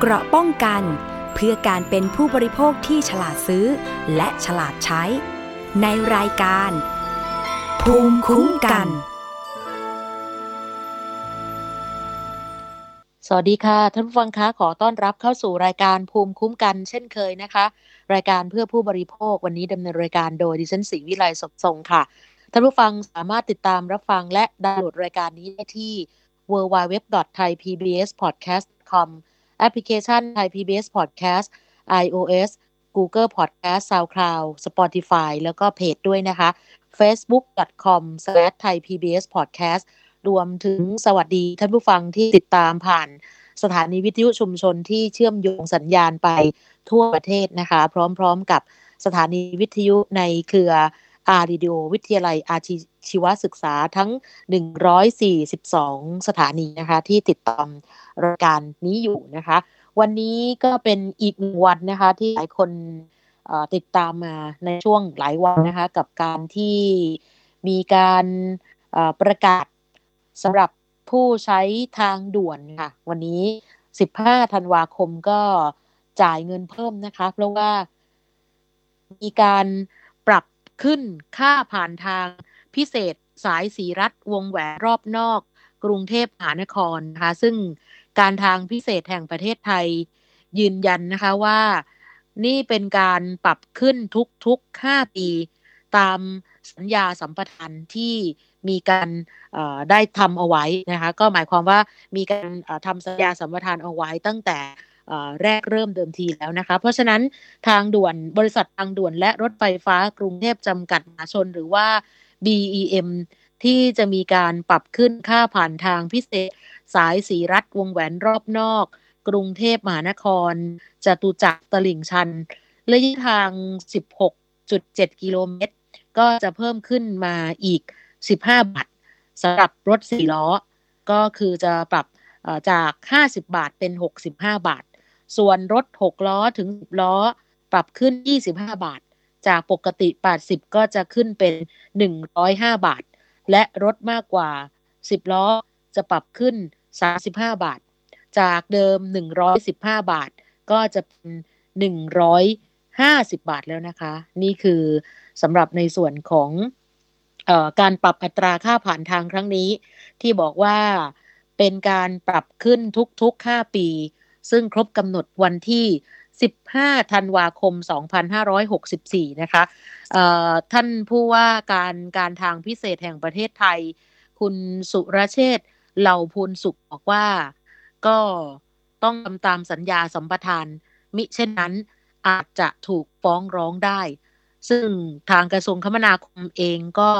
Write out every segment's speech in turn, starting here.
เกราะป้องกัน เพื่อการเป็นผู้บริโภคที่ฉลาดซื้อ และฉลาดใช้ ในรายการ ภูมิคุ้มกัน สวัสดีค่ะ ท่านผู้ฟังคะขอต้อนรับเข้าสู่รายการภูมิคุ้มกันเช่นเคยนะคะ รายการเพื่อผู้บริโภควันนี้ดำเนินรายการโดยดิฉันศรีวิไลสดทรงค่ะท่านผู้ฟังสามารถติดตามรับฟังและดาวน์โหลดรายการนี้ได้ที่ www.thaipbspodcast.com แอปพลิเคชัน Thai PBS Podcast iOS Google Podcast SoundCloud Spotify แล้วก็เพจด้วยนะคะ facebook.com/thaipbspodcast รวมถึงสวัสดีท่านผู้ฟังที่ติดตามผ่านสถานีวิทยุชุมชนที่เชื่อมโยงสัญญาณไปทั่วประเทศนะคะ พร้อมๆกับสถานีวิทยุในเครืออาร์ดิโอวิทยาลัยอาชีวศึกษาทั้ง 142 สถานีนะคะ ที่ติดตาม รายการนี้อยู่นะคะ วันนี้ก็เป็นอีกหนึ่งวันนะคะ ที่หลายคนติดตามมาในช่วงหลายวันนะคะ กับการที่มีการประกาศสำหรับผู้ใช้ทางด่วนค่ะ วันนี้ 15 ธันวาคมก็จ่ายเงินเพิ่มนะคะ เพราะว่ามีการปรับขึ้นค่าผ่านทางพิเศษสายสีรัฐวงแหวนรอบนอก กรุงเทพมหานครนะคะซึ่ง การทางพิเศษแห่งประเทศไทย ยืนยันนะคะว่า นี่เป็นการปรับขึ้นทุกๆ 5 ปี ตามสัญญาสัมปทานที่มีการได้ทำเอาไว้นะคะก็หมายความว่ามีการทำสัญญาสัมปทานเอาไว้ตั้งแต่แรกเริ่มเดิมทีแล้วนะคะ เพราะฉะนั้นทางด่วนบริษัททางด่วนและรถไฟฟ้ากรุงเทพจำกัดมหาชนหรือว่า BEM ที่จะมีการปรับขึ้นค่าผ่านทางพิเศษ สายสีรัฐวงแหวนรอบนอก กรุงเทพมหานครจตุจักรตลิ่งชันระยะทาง 16.7 กิโลเมตร ก็จะเพิ่มขึ้นมาอีก 15 บาทสำหรับรถสี่ล้อ ก็คือจะปรับจาก 50 บาทเป็น 65 บาท ส่วนรถ 6 ล้อถึง 10 ล้อ ปรับขึ้น 25 บาท จากปกติ 80 ก็จะขึ้นเป็น 105 บาท และรถมากกว่า 10 ล้อ จะปรับขึ้น 35 บาท จากเดิม 115 บาท ก็จะเป็น 150 บาทแล้วนะคะ นี่คือสำหรับในส่วนของออการปรับอัตราค่าผ่านทางครั้งนี้ ที่บอกว่าเป็นการปรับขึ้นทุกๆ 5 ปี ซึ่งครบกำหนดวันที่ 15 ธันวาคม 2564 นะคะท่านผู้ว่าการการทางพิเศษแห่งประเทศไทย คุณสุรเชษ เหล่าพูนสุขบอกว่าก็ต้องทำตามสัญญาสัมปทาน มิเช่นนั้นอาจจะถูกฟ้องร้องได้ ซึ่งทางกระทรวงคมนาคมเองก็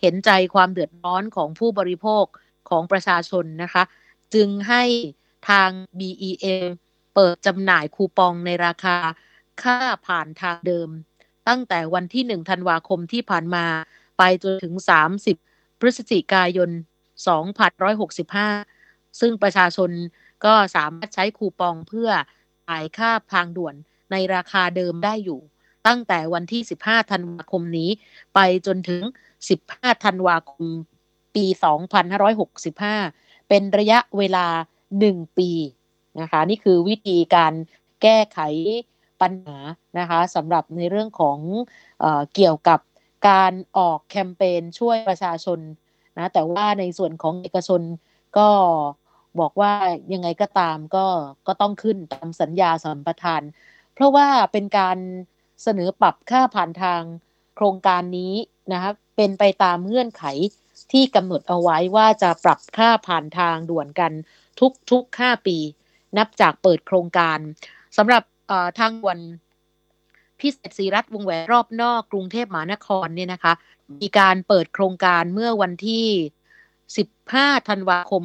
เห็นใจความเดือดร้อนของผู้บริโภคของประชาชนนะคะ จึงให้ทาง BEM เปิดจำหน่ายคูปองในราคาค่าผ่านทางเดิม ตั้งแต่วันที่ 1 ธันวาคมที่ผ่านมา ไปจนถึง 30 พฤศจิกายน 2565 ซึ่งประชาชนก็สามารถใช้คูปองเพื่อจ่ายค่าทางด่วนในราคาเดิมได้อยู่ ตั้งแต่วันที่ 15 ธันวาคมนี้ ไปจนถึง 15 ธันวาคม ปี 2565 เป็นระยะเวลาหนึ่งปีนะคะนี่คือวิธีการแก้ไขปัญหานะคะสำหรับในเรื่องของเอเกี่ยวกับการออกแคมเปญช่วยประชาชน นะแต่ว่าในส่วนของเอกชนก็บอกว่ายังไงก็ตามก็ก็ต้องขึ้นตามสัญญาสัมปทาน เพราะว่าเป็นการเสนอปรับค่าผ่านทางโครงการนี้นะคะเป็นไปตามเงื่อนไขที่กำหนดเอาไว้ว่าจะปรับค่าผ่านทางด่วนกันทุกๆ5ปี นับจากเปิดโครงการสำหรับทางด่วนพิเศษสีรัฐวงแหวนรอบนอกกรุงเทพมหานครเนี่ยนะคะ มีการเปิดโครงการเมื่อวันที่ 15 ธันวาคม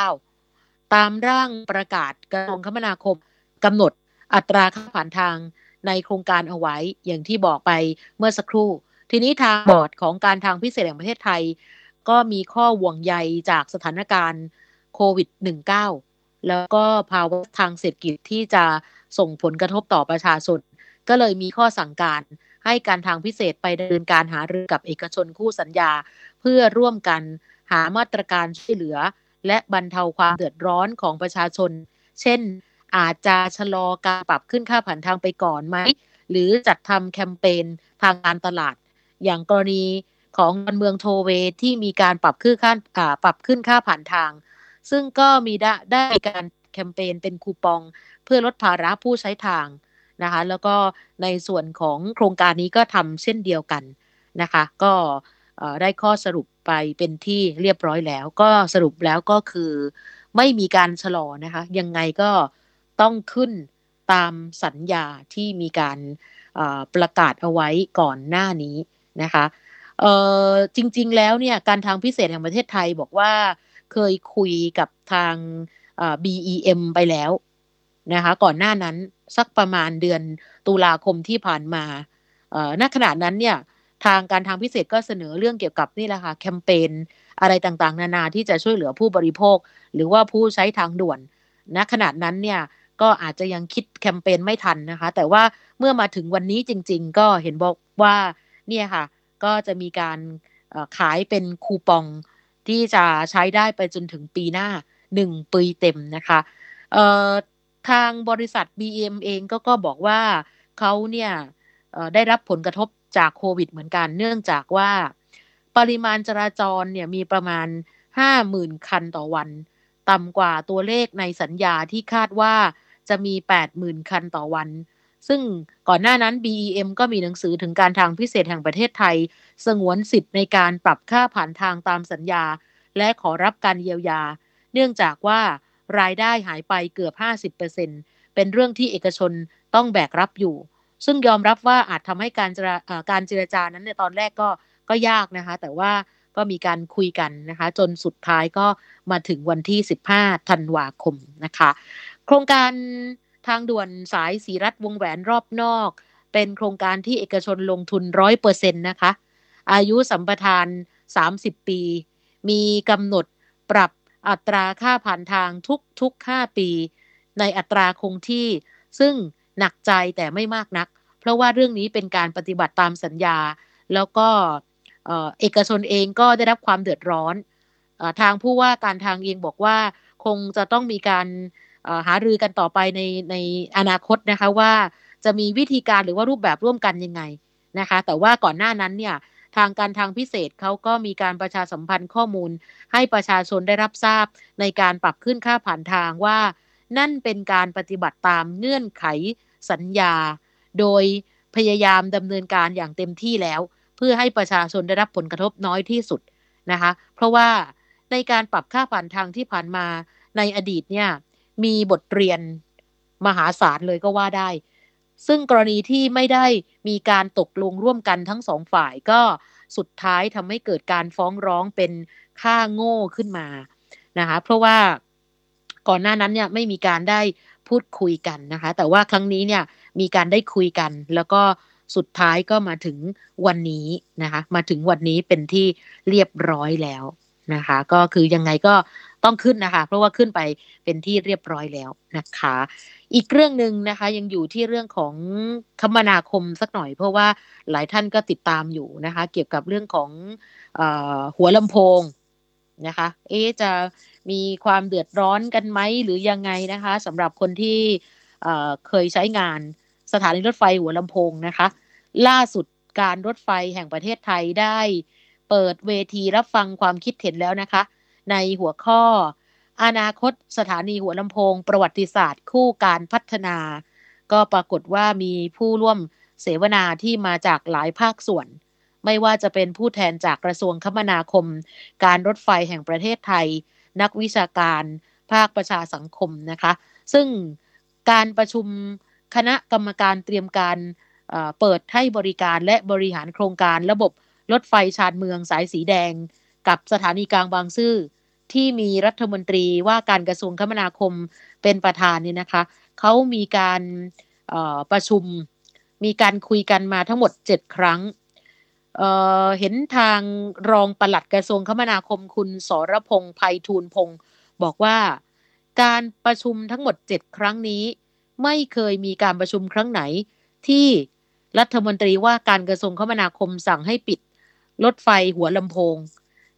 2559 ตามร่างประกาศกระทรวงคมนาคมกำหนดอัตราค่าผ่านทางในโครงการเอาไว้อย่างที่บอกไปเมื่อสักครู่ ทีนี้ทางบอร์ดของการทางพิเศษแห่งประเทศไทย ก็มีข้อห่วงใยจากสถานการณ์โควิด -19 แล้วก็ภาวะทางเศรษฐกิจที่จะส่งผลกระทบต่อประชาชนก็เลยมีข้อสั่งการ ให้การทางพิเศษไปดำเนินการหารือกับเอกชนคู่สัญญา เพื่อร่วมกันหามาตรการช่วยเหลือ และบรรเทาความเดือดร้อนของประชาชน เช่น อาจจะชะลอการปรับขึ้นค่าผ่านทางไปก่อนไหม หรือจัดทำแคมเปญทางการตลาด อย่างกรณีของเมืองโทเวที่มีการปรับขึ้นค่าปรับขึ้นค่าผ่านทาง ซึ่งก็มีได้ได้การแคมเปญเป็นคูปอง เพื่อลดภาระผู้ใช้ทาง นะคะแล้วก็ในส่วนของโครงการนี้ก็ทำเช่นเดียวกันนะคะก็ได้ข้อสรุปไปเป็นที่เรียบร้อยแล้ว ก็สรุปแล้วก็คือไม่มีการชะลอนะคะยังไงก็ต้องขึ้นตามสัญญาที่มีการประกาศเอาไว้ก่อนหน้านี้นะคะจริงๆแล้วเนี่ยการทางพิเศษแห่งประเทศไทยบอกว่าเคยคุยกับทาง BEM ไปแล้ว นะคะ ก่อนหน้านั้นสักประมาณเดือนตุลาคมที่ผ่านมาณขณะนั้นเนี่ยทางการทางพิเศษก็เสนอเรื่องเกี่ยวกับนี่แหละค่ะแคมเปญอะไรต่างๆ นานาที่จะช่วยเหลือผู้บริโภค หรือว่าผู้ใช้ทางด่วนณขณะนั้นเนี่ยก็อาจจะยังคิดแคมเปญไม่ทันนะคะ แต่ว่าเมื่อมาถึงวันนี้จริง ๆ ก็เห็นบอกว่าเนี่ยค่ะ ก็จะมีการขายเป็นคูปองที่จะใช้ได้ไปจนถึงปีหน้าหนึ่งปีเต็มนะคะ ทางบริษัท BM เองก็ก็บอกว่าเขาเนี่ยได้รับผลกระทบจากโควิดเหมือนกัน เนื่องจากว่าปริมาณจราจรเนี่ยมีประมาณ 50,000 คันต่อวัน ต่ำกว่าตัวเลขในสัญญาที่คาดว่าจะมี 80,000 คันต่อวัน ซึ่งก่อนหน้านั้น BEM ก็มีหนังสือถึงการทางพิเศษแห่งประเทศไทย สงวนสิทธิ์ในการปรับค่าผ่านทางตามสัญญา และขอรับการเยียวยา เนื่องจากว่า รายได้หายไปเกือบ 50%เป็นเรื่องที่เอกชนต้องแบกรับอยู่ ซึ่งยอมรับว่าอาจทำให้การการเจรจานั้นในตอนแรกก็ก็ยากนะคะ แต่ว่าก็มีการคุยกันนะคะ จนสุดท้ายก็มาถึงวันที่ 15 ธันวาคมนะคะ โครงการทางด่วนสายสีรัฐวงแหวนรอบนอก เป็นโครงการที่เอกชนลงทุนร้อยเปอร์เซ็นต์นะคะ อายุสัมปทาน 30 ปี มีกำหนดปรับ อัตราค่าผ่านทางทุกทุก5ปี ในอัตราคงที่ ซึ่งหนักใจแต่ไม่มากนัก เพราะว่าเรื่องนี้เป็นการปฏิบัติตามสัญญา แล้วก็เอกชนเองก็ได้รับความเดือดร้อนทางผู้ว่าการทางเองบอกว่าคงจะต้องมีการหารือกันต่อไปในในอนาคตนะคะว่าจะมีวิธีการหรือว่ารูปแบบร่วมกันยังไงนะคะ แต่ว่าก่อนหน้านั้นเนี่ย ทางการทางพิเศษเขาก็มีการประชาสัมพันธ์ข้อมูล ให้ประชาชนได้รับทราบในการปรับขึ้นค่าผ่านทางว่า นั่นเป็นการปฏิบัติตามเงื่อนไขสัญญา โดยพยายามดำเนินการอย่างเต็มที่แล้ว เพื่อให้ประชาชนได้รับผลกระทบน้อยที่สุดนะคะ เพราะว่าในการปรับค่าผ่านทางที่ผ่านมาในอดีตเนี่ยมีบทเรียนมหาศาลเลยก็ว่าได้ ซึ่งกรณีที่ไม่ได้มีการตกลงร่วมกันทั้งสองฝ่ายก็สุดท้ายทำให้เกิดการฟ้องร้องเป็นค่าโง่ขึ้นมานะคะเพราะว่าก่อนหน้านั้นเนี่ยไม่มีการได้พูดคุยกันนะคะ แต่ว่าครั้งนี้เนี่ยมีการได้คุยกัน แล้วก็สุดท้ายก็มาถึงวันนี้นะคะ มาถึงวันนี้เป็นที่เรียบร้อยแล้ว นะคะ ก็คือยังไงก็ต้องขึ้นนะคะ เพราะว่าขึ้นไปเป็นที่เรียบร้อยแล้วนะคะ อีกเรื่องหนึ่งนะคะ ยังอยู่ที่เรื่องของคมนาคมสักหน่อย เพราะว่าหลายท่านก็ติดตามอยู่นะคะ เกี่ยวกับเรื่องของอหัวลำโพงนะคะ เอ๊จะมีความเดือดร้อนกันไหมหรือยังไงนะคะสำหรับคนที่เคยใช้งานสถานีรถไฟหัวลำโพงนะคะ ล่าสุดการรถไฟแห่งประเทศไทยได้ เปิดเวทีรับฟังความคิดเห็นแล้วนะคะ ในหัวข้อ อนาคตสถานีหัวลำโพง ประวัติศาสตร์ คู่การพัฒนา ก็ปรากฏว่ามีผู้ร่วมเสวนาที่มาจากหลายภาคส่วน ไม่ว่าจะเป็นผู้แทนจากกระทรวงคมนาคม การรถไฟแห่งประเทศไทย นักวิชาการ ภาคประชาสังคมนะคะ ซึ่งการประชุมคณะกรรมการเตรียมการเปิดให้บริการและบริหารโครงการระบบ รถไฟชานเมืองสายสีแดง กับสถานีกลางบางซื่อที่มีรัฐมนตรีว่าการกระทรวงคมนาคมเป็นประธานเนี่ยนะคะเขามีการประชุมมีการคุยกันมาทั้งหมด 7 ครั้งเเห็นทางรองปลัดกระทรวงคมนาคมคุณสรพงษ์ภัยทูลพงศ์บอกว่าการประชุมทั้งหมด 7 ครั้งนี้ ไม่เคยมีการประชุมครั้งไหนที่รัฐมนตรีว่าการกระทรวงคมนาคมสั่งให้ปิด รถไฟหัวลำโพง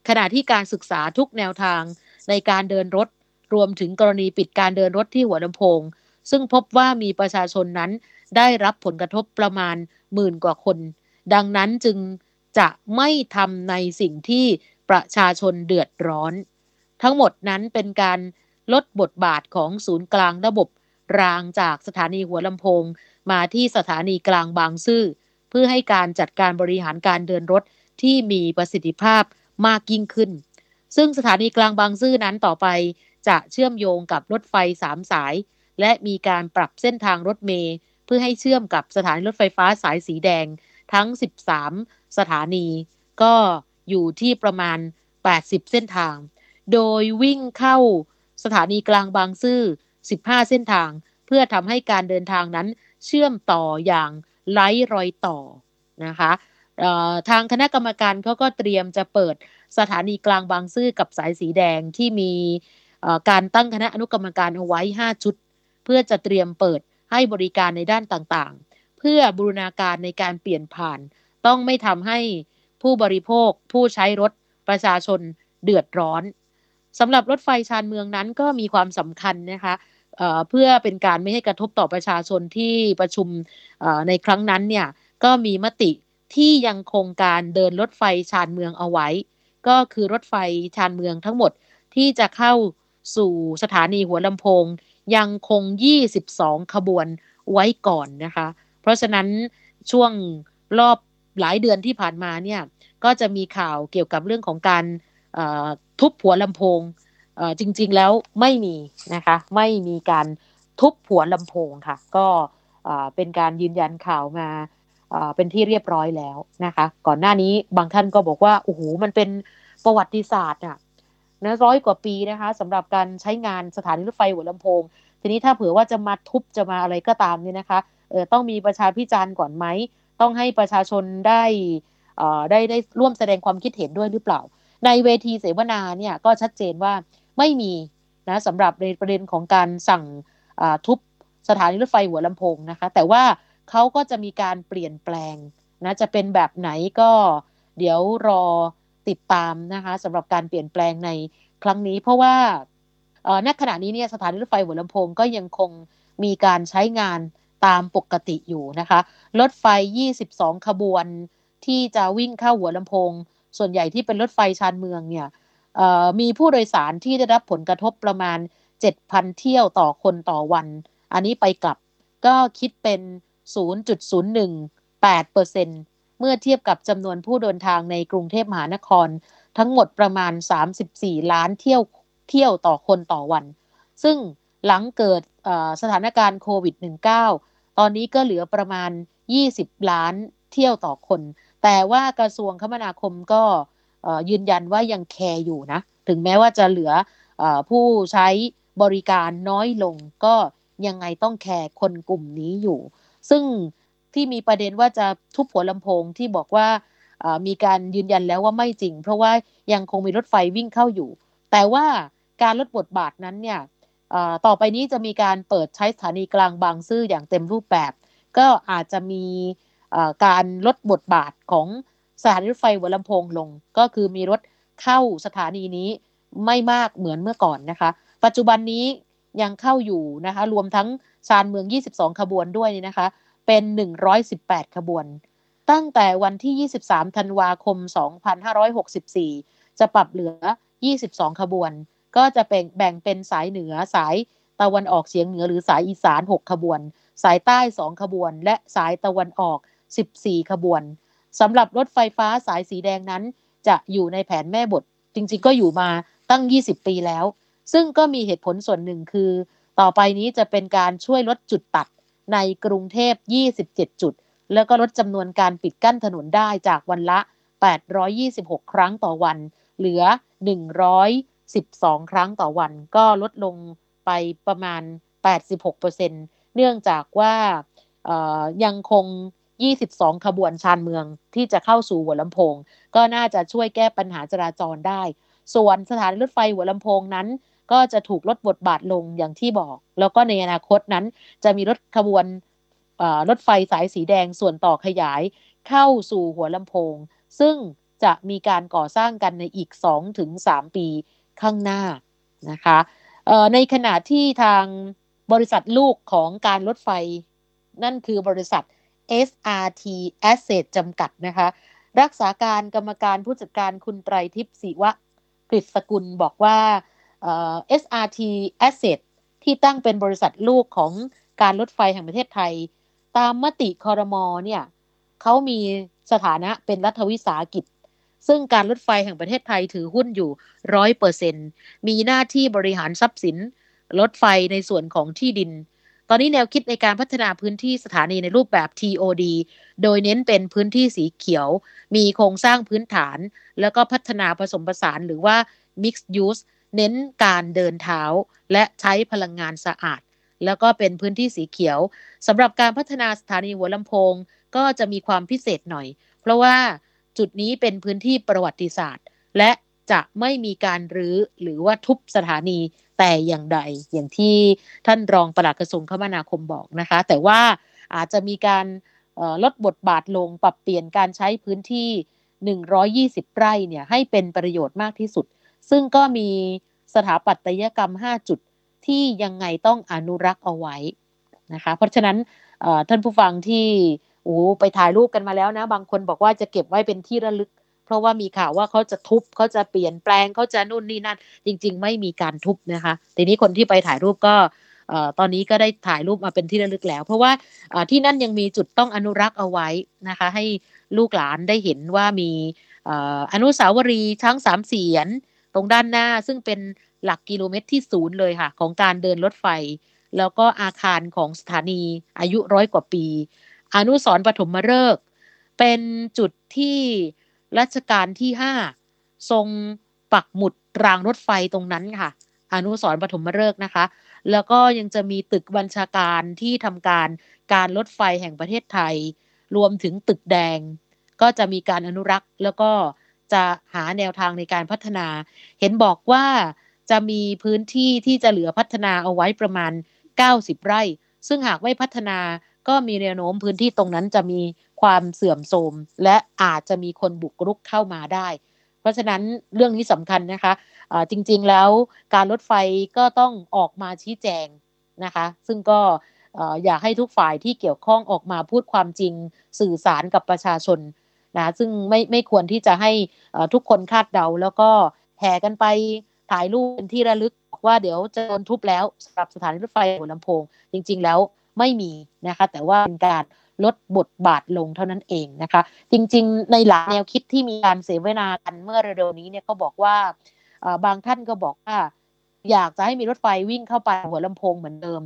ขณะที่การศึกษาทุกแนวทางในการเดินรถรวมถึงกรณีปิดการเดินรถที่หัวลำโพง ซึ่งพบว่ามีประชาชนนั้นได้รับผลกระทบประมาณหมื่นกว่าคน ดังนั้นจึงจะไม่ทำในสิ่งที่ประชาชนเดือดร้อน ทั้งหมดนั้นเป็นการลดบทบาทของศูนย์กลางระบบ รางจากสถานีหัวลำโพง มาที่สถานีกลางบางซื่อ เพื่อให้การจัดการบริหารการเดินรถ ที่มีประสิทธิภาพมากยิ่งขึ้น ซึ่งสถานีกลางบางซื่อนั้นต่อไปจะเชื่อมโยงกับรถไฟสามสาย และมีการปรับเส้นทางรถเมล์เพื่อให้เชื่อมกับสถานีรถไฟฟ้าสายสีแดงทั้ง 13 สถานี ก็อยู่ที่ประมาณ 80 เส้นทาง โดยวิ่งเข้าสถานีกลางบางซื่อ 15 เส้นทาง เพื่อทำให้การเดินทางนั้นเชื่อมต่ออย่างไร้รอยต่อนะคะ ทางคณะกรรมการเขาก็เตรียมจะเปิดสถานีกลางบางซื่อกับสายสีแดงที่มีการตั้งคณะอนุกรรมการเอาไว้ 5 ชุด เพื่อจะเตรียมเปิดให้บริการในด้านต่างๆ เพื่อบูรณาการในการเปลี่ยนผ่าน ต้องไม่ทำให้ผู้บริโภค ผู้ใช้รถประชาชนเดือดร้อนสำหรับรถไฟชานเมืองนั้นก็มีความสำคัญนะคะเเพื่อเป็นการไม่ให้กระทบต่อประชาชนที่ประชุมในครั้งนั้นเนี่ยก็มีมติ ที่ยังคงการเดินรถไฟชานเมืองเอาไว้ ก็คือรถไฟชานเมืองทั้งหมดที่จะเข้าสู่สถานีหัวลำโพง ยังคง 22 ขบวนไว้ก่อนนะคะ เพราะฉะนั้นช่วงรอบหลายเดือนที่ผ่านมาเนี่ยก็จะมีข่าวเกี่ยวกับเรื่องของการทุบหัวลำโพงจริงๆแล้วไม่มีนะคะไม่มีการทุบหัวลำโพงค่ะ ก็เป็นการยืนยันข่าวมา เป็นที่เรียบร้อยแล้วนะคะ ก่อนหน้านี้บางท่านก็บอกว่าโอ้โหมันเป็นประวัติศาสตร์อะนะร้อยกว่าปีนะคะสำหรับการใช้งานสถานีรถไฟหัวลำโพง ทีนี้ถ้าเผื่อว่าจะมาทุบจะมาอะไรก็ตามเนี่ยนะคะเออต้องมีประชาพิจารณ์ก่อนไหม ต้องให้ประชาชนได้ได้ได้ร่วมแสดงความคิดเห็นด้วยหรือเปล่า ในเวทีเสวนาเนี่ยก็ชัดเจนว่าไม่มีนะสำหรับในประเด็นของการสั่งทุบสถานีรถไฟหัวลำโพงนะคะ แต่ว่า เขาก็จะมีการเปลี่ยนแปลงนะจะเป็นแบบไหนก็เดี๋ยวรอติดตามนะคะสำหรับการเปลี่ยนแปลงในครั้งนี้ เพราะว่าณขณะนี้เนี่ยสถานีรถไฟหัวลำโพงก็ยังคงมีการใช้งานตามปกติอยู่นะคะ รถไฟ 22 ขบวนที่จะวิ่งเข้าหัวลำโพง ส่วนใหญ่ที่เป็นรถไฟชานเมืองเนี่ยมีผู้โดยสารที่ได้รับผลกระทบประมาณ 7,000 เที่ยวต่อคนต่อวัน อันนี้ไปกลับก็คิดเป็น 0.018%เมื่อเทียบกับจำนวนผู้เดินทางในกรุงเทพมหานคร ทั้งหมดประมาณ 34 ล้านเที่ยวเที่ยวต่อคนต่อวัน ซึ่งหลังเกิดสถานการณ์โควิด -19 ตอนนี้ก็เหลือประมาณ 20 ล้านเที่ยวต่อคน แต่ว่ากระทรวงคมนาคมก็ยืนยันว่ายังแคร์อยู่นะ ถึงแม้ว่าจะเหลืออผู้ใช้บริการน้อยลงก็ยังไงต้องแคร์คนกลุ่มนี้อยู่ ซึ่งที่มีประเด็นว่าจะทุบหัวลำโพงที่บอกว่ามีการยืนยันแล้วว่าไม่จริง เพราะว่ายังคงมีรถไฟวิ่งเข้าอยู่ แต่ว่าการลดบทบาทนั้นเนี่ยต่อไปนี้จะมีการเปิดใช้สถานีกลางบางซื่ออย่างเต็มรูปแบบ ก็อาจจะมีการลดบทบาทของสถานีรถไฟหัวลำโพงลง ก็คือมีรถเข้าสถานีนี้ไม่มากเหมือนเมื่อก่อนนะคะ ปัจจุบันนี้ ยังเข้าอยู่นะคะ รวมทั้งชานเมือง 22 ขบวนด้วยนี่นะคะ เป็น 118 ขบวน ตั้งแต่วันที่ 23 ธันวาคม 2564 จะปรับเหลือ 22 ขบวน ก็จะแบ่งแบ่งเป็นสายเหนือสายตะวันออกเฉียงเหนือหรือสายอีสาน 6 ขบวน สายใต้ 2 ขบวน และสายตะวันออก 14 ขบวนสำหรับรถไฟฟ้าสายสีแดงนั้น จะอยู่ในแผนแม่บท จริงๆ ก็อยู่มาตั้ง 20 ปีแล้ว ซึ่งก็มีเหตุผลส่วนหนึ่งคือ ต่อไปนี้จะเป็นการช่วยลดจุดตัดในกรุงเทพ 27 จุด แล้วก็ลดจำนวนการปิดกั้นถนนได้จากวันละ 826 ครั้งต่อวัน เหลือ 112 ครั้งต่อวัน ก็ลดลงไปประมาณ 86%เนื่องจากว่ายังคง 22 ขบวนชานเมืองที่จะเข้าสู่หัวลำโพง ก็น่าจะช่วยแก้ปัญหาจราจรได้ ส่วนสถานีรถไฟหัวลำโพงนั้น ก็จะถูกลดบทบาทลงอย่างที่บอก แล้วก็ในอนาคตนั้นจะมีรถขบวนรถไฟสายสีแดงส่วนต่อขยายเข้าสู่หัวลำโพง ซึ่งจะมีการก่อสร้างกันในอีก 2-3 ปีข้างหน้านะคะในขณะที่ทางบริษัทลูกของการรถไฟ นั่นคือบริษัท SRT Asset จำกัดนะคะ รักษาการกรรมการผู้จัดการคุณไตรทิพย์ศิวะกฤษกุลบอกว่า SRT Asset ที่ตั้งเป็นบริษัทลูกของการรถไฟแห่งประเทศไทย ตามมติคอรมอเนี่ยเขามีสถานะเป็นรัฐวิสาหกิจ ซึ่งการรถไฟแห่งประเทศไทยถือหุ้นอยู่ร้อยเปอร์เซ็นมีหน้าที่บริหารทรัพย์สิน รถไฟในส่วนของที่ดิน ตอนนี้แนวคิดในการพัฒนาพื้นที่สถานีในรูปแบบ TOD โดยเน้นเป็นพื้นที่สีเขียว มีโครงสร้างพื้นฐาน แล้วก็พัฒนาผสมผสานหรือว่า Mixed Use เน้นการเดินเท้าและใช้พลังงานสะอาด แล้วก็เป็นพื้นที่สีเขียวสำหรับการพัฒนาสถานีหัวลำโพงก็จะมีความพิเศษหน่อย เพราะว่าจุดนี้เป็นพื้นที่ประวัติศาสตร์ และจะไม่มีการรื้อหรือว่าทุบสถานีแต่อย่างใดอย่างที่ท่านรองปลัดกระทรวงคมนาคมบอกนะคะ แต่ว่าอาจจะมีการลดบทบาทลงปรับเปลี่ยนการใช้พื้นที่ 120 ไร่เนี่ยให้เป็นประโยชน์มากที่สุด ซึ่งก็มีสถาปัตยกรรม 5 จุดที่ยังไงต้องอนุรักษ์เอาไว้นะคะ เพราะฉะนั้นท่านผู้ฟังที่โอ้ไปถ่ายรูปกันมาแล้วนะ บางคนบอกว่าจะเก็บไว้เป็นที่ระลึก เพราะว่ามีข่าวว่าเขาจะทุบเขาจะเปลี่ยนแปลงเขาจะนู่นนี่นั่น จริง ๆ ไม่มีการทุบนะคะ ทีนี้คนที่ไปถ่ายรูปก็ตอนนี้ก็ได้ถ่ายรูปมาเป็นที่ระลึกแล้ว เพราะว่าที่นั่นยังมีจุดต้องอนุรักษ์เอาไว้นะคะ ให้ลูกหลานได้เห็นว่ามีอนุสาวรีย์ช้างสามเสียน ตรงด้านหน้าซึ่งเป็นหลักกิโลเมตรที่ศูนย์เลยค่ะ ของการเดินรถไฟ แล้วก็อาคารของสถานีอายุร้อยกว่าปี อนุสรปฐมฤกษ์เป็นจุดที่รัชกาลที่ห้าทรงปักหมุดรางรถไฟตรงนั้นค่ะ อนุสรปฐมฤกษ์นะคะ แล้วก็ยังจะมีตึกบัญชาการที่ทำการการรถไฟแห่งประเทศไทย รวมถึงตึกแดง ก็จะมีการอนุรักษ์แล้วก็ จะหาแนวทางในการพัฒนา เห็นบอกว่าจะมีพื้นที่ที่จะเหลือพัฒนาเอาไว้ประมาณ 90 ไร่ ซึ่งหากไม่พัฒนาก็มีแนวโน้มพื้นที่ตรงนั้นจะมีความเสื่อมโทรมและอาจจะมีคนบุกรุกเข้ามาได้ เพราะฉะนั้นเรื่องนี้สำคัญนะคะะจริงๆแล้วการรถไฟก็ต้องออกมาชี้แจงนะคะ ซึ่งก็อยากให้ทุกฝ่ายที่เกี่ยวข้องออกมาพูดความจริงสื่อสารกับประชาชน นะซึ่งไม่ไม่ควรที่จะให้ทุกคนคาดเดา แล้วก็แห่กันไปถ่ายรูปเป็นที่ระลึกว่าเดี๋ยวจะโดนทุบแล้วสำหรับสถานีรถไฟหัวลำโพง จริง ๆ แล้วไม่มีนะคะ แต่ว่าเป็นการลดบทบาทลงเท่านั้นเองนะคะ จริง ๆ ในหลายแนวคิดที่มีการเสวนากันเมื่อเร็วๆนี้เนี่ยก็บอกว่าบางท่านก็บอกว่า อยากจะให้มีรถไฟวิ่งเข้าไปหัวลำโพงเหมือนเดิม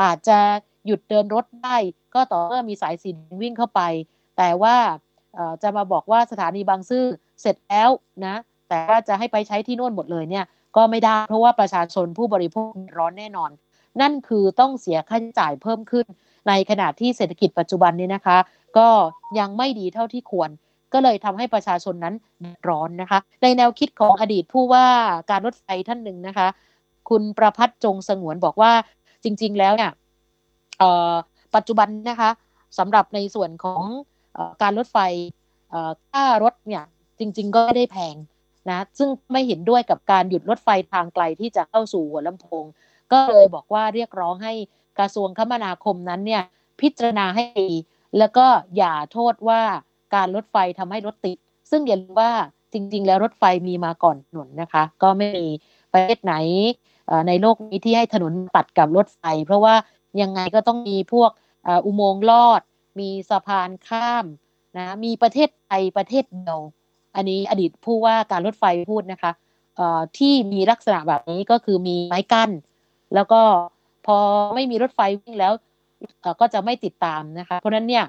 อาจจะหยุดเดินรถได้ ก็ต่อเมื่อมีสายสีวิ่งเข้าไป แต่ว่า จะมาบอกว่าสถานีบางซื่อเสร็จแล้วนะ แต่ว่าจะให้ไปใช้ที่โน่นหมดเลยเนี่ยก็ไม่ได้เพราะว่าประชาชนผู้บริโภคร้อนแน่นอน นั่นคือต้องเสียค่าใช้จ่ายเพิ่มขึ้น ในขณะที่เศรษฐกิจปัจจุบันนี้นะคะ ก็ยังไม่ดีเท่าที่ควร ก็เลยทำให้ประชาชนนั้นร้อนนะคะ ในแนวคิดของอดีตผู้ว่าการรถไฟท่านหนึ่งนะคะ คุณประพัฒน์จงสงวนบอกว่าจริง ๆ แล้วเนี่ยปัจจุบันนะคะสำหรับในส่วนของ การรถไฟค่ารถเนี่ยจริง ๆ ก็ไม่ได้แพงนะซึ่งไม่เห็นด้วยกับการหยุดรถไฟทางไกลที่จะเข้าสู่หัวลำโพง ก็เลยบอกว่าเรียกร้องให้กระทรวงคมนาคมนั้นเนี่ยพิจารณาให้ดีแล้วก็อย่าโทษว่าการรถไฟทำให้รถติด ซึ่งอย่าลืมว่าจริง ๆ แล้วรถไฟมีมาก่อนถนนนะคะ ก็ไม่มีประเทศไหนในโลกนี้ที่ให้ถนนตัดกับรถไฟ เพราะว่ายังไงก็ต้องมีพวกอุโมงค์ลอด มีสะพานข้ามนะมีประเทศไทยประเทศเดียวอันนี้อดีตผู้ว่าการรถไฟพูดนะคะที่มีลักษณะแบบนี้ก็คือมีไม้กั้น แล้วก็พอไม่มีรถไฟวิ่งแล้วก็จะไม่ติดตามนะคะ เพราะนั้นเนี่ย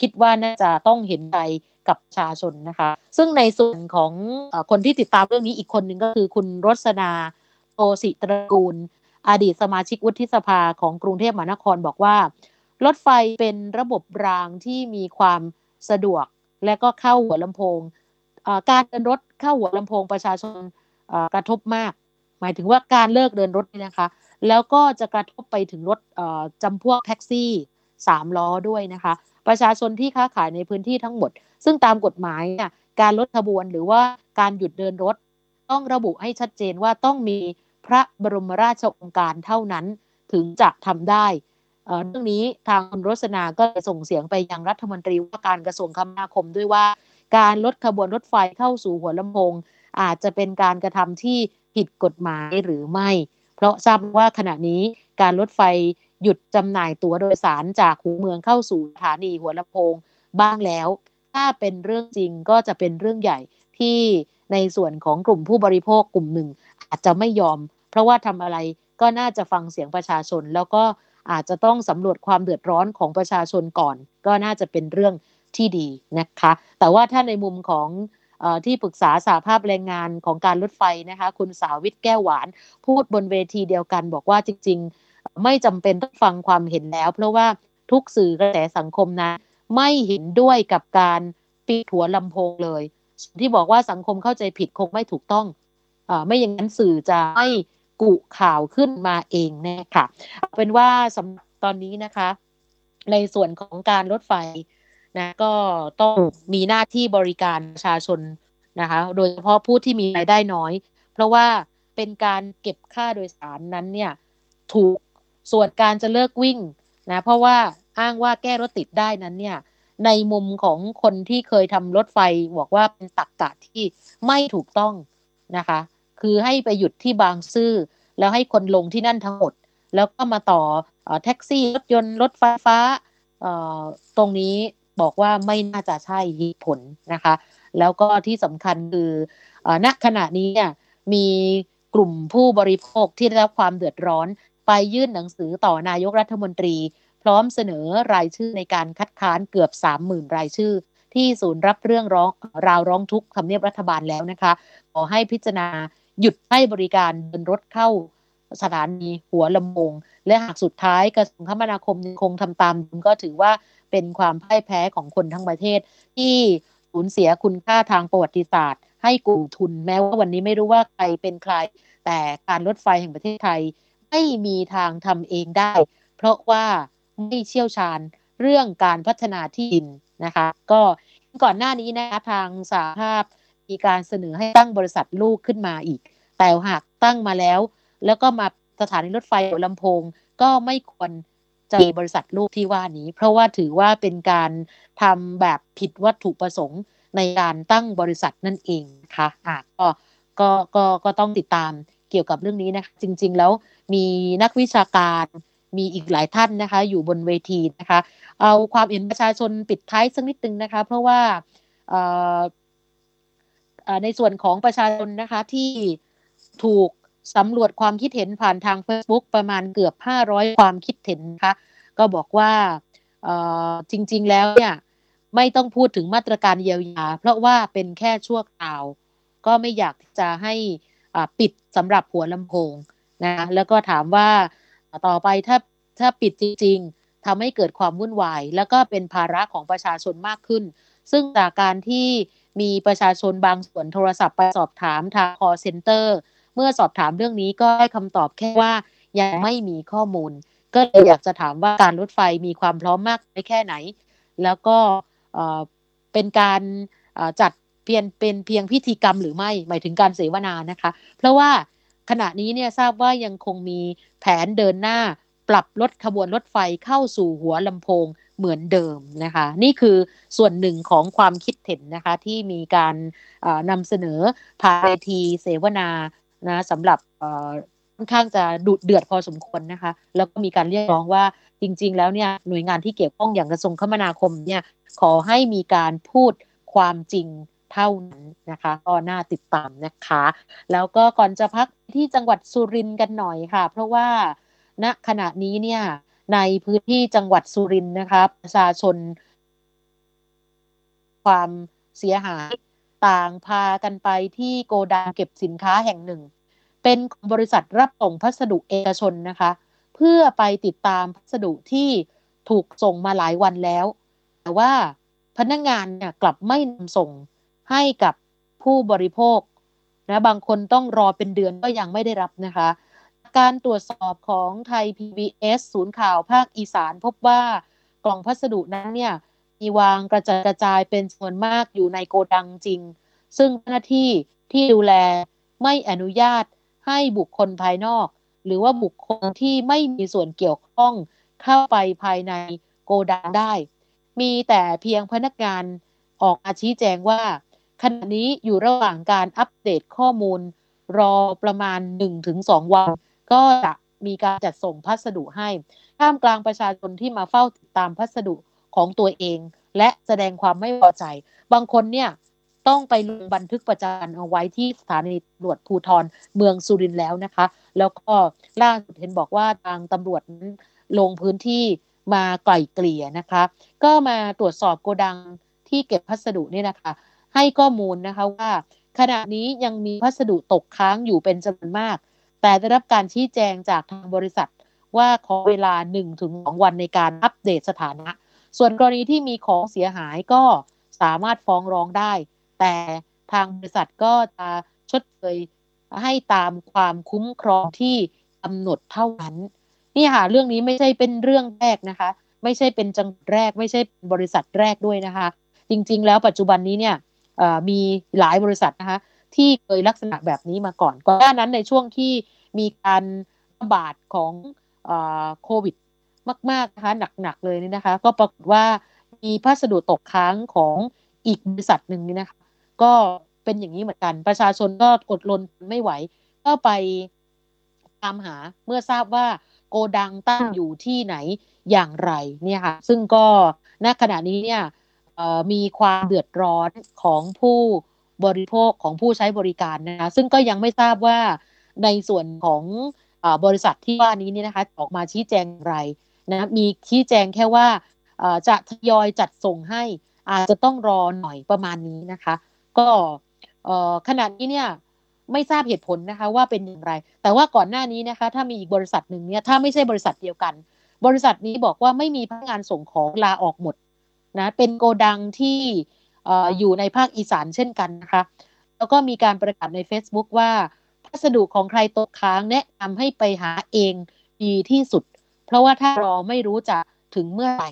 คิดว่าน่าจะต้องเห็นใจกับประชาชนนะคะ ซึ่งในส่วนของอคนที่ติดตามเรื่องนี้อีกคนหนึ่งก็คือคุณรสนาโตสิตระกูล อดีตสมาชิกวุฒิสภาของกรุงเทพมหานครบอกว่า รถไฟเป็นระบบรางที่มีความสะดวกและก็เข้าหัวลำโพง การเดินรถเข้าหัวลำโพงประชาชนกระทบมาก หมายถึงว่าการเลิกเดินรถนี่นะคะ แล้วก็จะกระทบไปถึงรถจำพวกแท็กซี่สามล้อด้วยนะคะ ประชาชนที่ค้าขายในพื้นที่ทั้งหมด ซึ่งตามกฎหมายเนี่ยการลดขบวนหรือว่าการหยุดเดินรถ ต้องระบุให้ชัดเจนว่าต้องมีพระบรมราชโองการเท่านั้นถึงจะทำได้ เรื่องนี้ทางคุณรสนาก็ส่งเสียงไปยังรัฐมนตรีว่าการกระทรวงคมนาคมด้วยว่าการลดขบวนรถไฟเข้าสู่หัวลำโพงอาจจะเป็นการกระทำที่ผิดกฎหมายหรือไม่ เพราะทราบว่าขณะนี้การรถไฟหยุดจำหน่ายตั๋วโดยสารจากหัวเมืองเข้าสู่สถานีหัวลำโพงบ้างแล้ว ถ้าเป็นเรื่องจริงก็จะเป็นเรื่องใหญ่ที่ในส่วนของกลุ่มผู้บริโภคกลุ่มหนึ่ง อาจจะไม่ยอม เพราะว่าทำอะไรก็น่าจะฟังเสียงประชาชนแล้วก็ อาจจะต้องสำรวจความเดือดร้อนของประชาชนก่อน ก็น่าจะเป็นเรื่องที่ดีนะคะ แต่ว่าถ้าในมุมของอที่ปรึกษาสาภาพแรงงานของการรถไฟนะคะ คุณสาวิทย์แก้วหวาน พูดบนเวทีเดียวกันบอกว่าจริง ๆ ไม่จำเป็นต้องฟังความเห็นแล้ว เพราะว่าทุกสื่อกระแสสังคมนะไม่เห็นด้วยกับการปิดหัวลำโพงเลย ที่บอกว่าสังคมเข้าใจผิดคงไม่ถูกต้องอไม่อย่างนั้นสื่อจะไม่ กุข่าวขึ้นมาเองแน่ค่ะ เป็นว่าสำตอนนี้นะคะ ในส่วนของการรถไฟนะก็ต้องมีหน้าที่บริการประชาชนนะคะ โดยเฉพาะผู้ที่มีรายได้น้อย เพราะว่าเป็นการเก็บค่าโดยสารนั้นเนี่ยถูกส่วนการจะเลิกวิ่งนะเพราะว่าอ้างว่าแก้รถติดได้นั้นเนี่ยในมุมของคนที่เคยทำรถไฟบอกว่าเป็นตักกะที่ไม่ถูกต้องนะคะ คือให้ไปหยุดที่บางซื่อ แล้วให้คนลงที่นั่นทั้งหมด แล้วก็มาต่อแท็กซี่รถยนต์รถไฟฟ้าตรงนี้บอกว่าไม่น่าจะใช่ผลนะคะ แล้วก็ที่สำคัญคือณขณะนี้เนี่ยมีกลุ่มผู้บริโภคที่ได้รับความเดือดร้อน ไปยื่นหนังสือต่อนายกรัฐมนตรี พร้อมเสนอรายชื่อในการคัดค้านเกือบ 30,000 รายชื่อ ที่ศูนย์รับเรื่องร้องราวร้องทุกข์ทำเนียบรัฐบาลแล้วนะคะ ขอให้พิจารณา หยุดให้บริการเดินรถเข้าสถานีหัวลำโพงและหากสุดท้ายกระทรวงคมนาคมยังคงทำตามก็ถือว่าเป็นความพ่ายแพ้ของคนทั้งประเทศ ที่สูญเสียคุณค่าทางประวัติศาสตร์ ให้กลุ่มทุนแม้ว่าวันนี้ไม่รู้ว่าใครเป็นใคร แต่การรถไฟแห่งประเทศไทย ไม่มีทางทำเองได้ เพราะว่าไม่เชี่ยวชาญเรื่องการพัฒนาที่ดินนะคะ ก็ก่อนหน้านี้นะคะทางสาภาพ มีการเสนอให้ตั้งบริษัทลูกขึ้นมาอีก แต่หากตั้งมาแล้ว แล้วก็มาสถานีรถไฟหัวลำโพงก็ไม่ควรจะมีบริษัทลูกที่ว่านี้ เพราะว่าถือว่าเป็นการทำแบบผิดวัตถุประสงค์ในการตั้งบริษัทนั่นเองนะคะอะก็ก็ก็ก็ต้องติดตามเกี่ยวกับเรื่องนี้นะคะจริง ๆ แล้วมีนักวิชาการมีอีกหลายท่านนะคะ อยู่บนเวทีนะคะ เอาความเห็นประชาชนปิดท้ายสักนิดนึงนะคะ เพราะว่า ในส่วนของประชาชนนะคะที่ถูกสำรวจความคิดเห็นผ่านทาง Facebook ประมาณเกือบ 500 ความคิดเห็นนะคะก็บอกว่าจริง ๆ แล้วเนี่ยไม่ต้องพูดถึงมาตรการเยียวยา เพราะว่าเป็นแค่ชั่วคราว ก็ไม่อยากจะให้ปิดสำหรับหัวลำโพงนะแล้วก็ถามว่าต่อไปถ้าถ้าปิดจริง ๆทำให้เกิดความวุ่นวาย แล้วก็เป็นภาระของประชาชนมากขึ้น ซึ่งจากการที่ มีประชาชนบางส่วนโทรศัพท์ไปสอบถามทาง call center เมื่อสอบถามเรื่องนี้ก็ให้คำตอบแค่ว่ายังไม่มีข้อมูล ก็เลยอยากจะถามว่าการรถไฟมีความพร้อมมากไปแค่ไหน แล้วก็เป็นการจัดเพียงเป็นเพียงพิธีกรรมหรือไม่หมายถึงการเสวนานะคะ เพราะว่าขณะนี้เนี่ยทราบว่ายังคงมีแผนเดินหน้า รับลดขบวนรถไฟเข้าสู่หัวลำโพงเหมือนเดิมนะคะ นี่คือส่วนหนึ่งของความคิดเห็นนะคะที่มีการนำเสนอภายทีเสวนานะสำหรับค่อนข้างจะดุเดือดพอสมควรนะคะ แล้วก็มีการเรียกร้องว่าจริง ๆ แล้วเนี่ยหน่วยงานที่เกี่ยวข้องอย่างกระทรวงคมนาคมเนี่ยขอให้มีการพูดความจริงเท่านั้นนะคะก็น่าติดตามนะคะ แล้วก็ก่อนจะพักที่จังหวัดสุรินทร์กันหน่อยค่ะ เพราะว่า ณขณะนี้เนี่ยในพื้นที่จังหวัดสุรินทร์นะคะประชาชน ความเสียหายต่างพากันไปที่โกดังเก็บสินค้าแห่งหนึ่ง เป็นบริษัทรับส่งพัสดุเอกชนนะคะ เพื่อไปติดตามพัสดุที่ถูกส่งมาหลายวันแล้ว แต่ว่าพนักงงานเนี่ยกลับไม่นำส่งให้กับผู้บริโภคนะบางคนต้องรอเป็นเดือนก็ยังไม่ได้รับนะคะ การตรวจสอบของไทย PBS ศูนย์ข่าวภาคอีสานพบว่ากล่องพัสดุนั้นเนี่ยมีวางกระจายกระจายเป็นส่วนมากอยู่ในโกดังจริง ซึ่งเจ้าหน้าที่ที่ดูแลไม่อนุญาตให้บุคคลภายนอก หรือว่าบุคคลที่ไม่มีส่วนเกี่ยวข้องเข้าไปภายในโกดังได้ มีแต่เพียงพนักงานออกมาชี้แจงว่า ขณะนี้อยู่ระหว่างการอัปเดตข้อมูลรอประมาณ 1-2 วัน ก็จะมีการจัดส่งพัสดุให้ท่ามกลางประชาชนที่มาเฝ้าติดตามพัสดุของตัวเอง และแสดงความไม่พอใจ บางคนเนี่ยต้องไปลงบันทึกประจานเอาไว้ที่สถานีตำรวจภูธรเมืองสุรินทร์แล้วนะคะ แล้วก็ล่าสุดเห็นบอกว่าทางตำรวจลงพื้นที่มาไกล่เกลี่ยนะคะ ก็มาตรวจสอบโกดังที่เก็บพัสดุเนี่ยนะคะ ให้ข้อมูลนะคะว่า ขณะนี้ยังมีพัสดุตกค้างอยู่เป็นจำนวนมาก แต่ได้รับการชี้แจงจากทางบริษัทว่าขอเวลา 1-2 วันในการอัปเดตสถานะ ส่วนกรณีที่มีของเสียหายก็สามารถฟ้องร้องได้ แต่ทางบริษัทก็จะชดเชยให้ตามความคุ้มครองที่กำหนดเท่านั้น นี่ค่ะเรื่องนี้ไม่ใช่เป็นเรื่องแรกนะคะ ไม่ใช่เป็นจังแรก ไม่ใช่บริษัทแรกด้วยนะคะ จริง ๆ แล้วปัจจุบันนี้เนี่ยมีหลายบริษัทนะคะ ที่เคยลักษณะแบบนี้มาก่อนก่อนหน้านั้นในช่วงที่มีการระบาดของโควิดมากๆนะคะหนักๆเลยนี่นะคะ ก็ปรากฏว่ามีพัสดุตกค้างของอีกบริษัทหนึ่งนี่นะคะ ก็เป็นอย่างนี้เหมือนกัน ประชาชนก็อดรนไม่ไหว ก็ไปตามหาเมื่อทราบว่าโกดังตั้งอยู่ที่ไหนอย่างไรเนี่ยค่ะซึ่งก็ณขณะนี้เนี่ยมีความเดือดร้อนของผู้ บริโภคของผู้ใช้บริการนะคะซึ่งก็ยังไม่ทราบว่าในส่วนของบริษัทที่ว่านี้นี่นะคะออกมาชี้แจงไรนะมีชี้แจงแค่ว่าจะทยอยจัดส่งให้อาจจะต้องรอหน่อยประมาณนี้นะคะ ก็ขณะนี้เนี่ยไม่ทราบเหตุผลนะคะว่าเป็นอย่างไร แต่ว่าก่อนหน้านี้นะคะ ถ้ามีอีกบริษัทหนึ่งเนี่ยถ้าไม่ใช่บริษัทเดียวกัน บริษัทนี้บอกว่าไม่มีพนักงานส่งของลาออกหมดนะเป็นโกดังที่ อยู่ในภาคอีสานเช่นกันนะคะ แล้วก็มีการประกาศใน Facebook ว่าพัสดุของใครตกค้างแนะนำให้ไปหาเองดีที่สุด เพราะว่าถ้ารอไม่รู้จะถึงเมื่อไหร่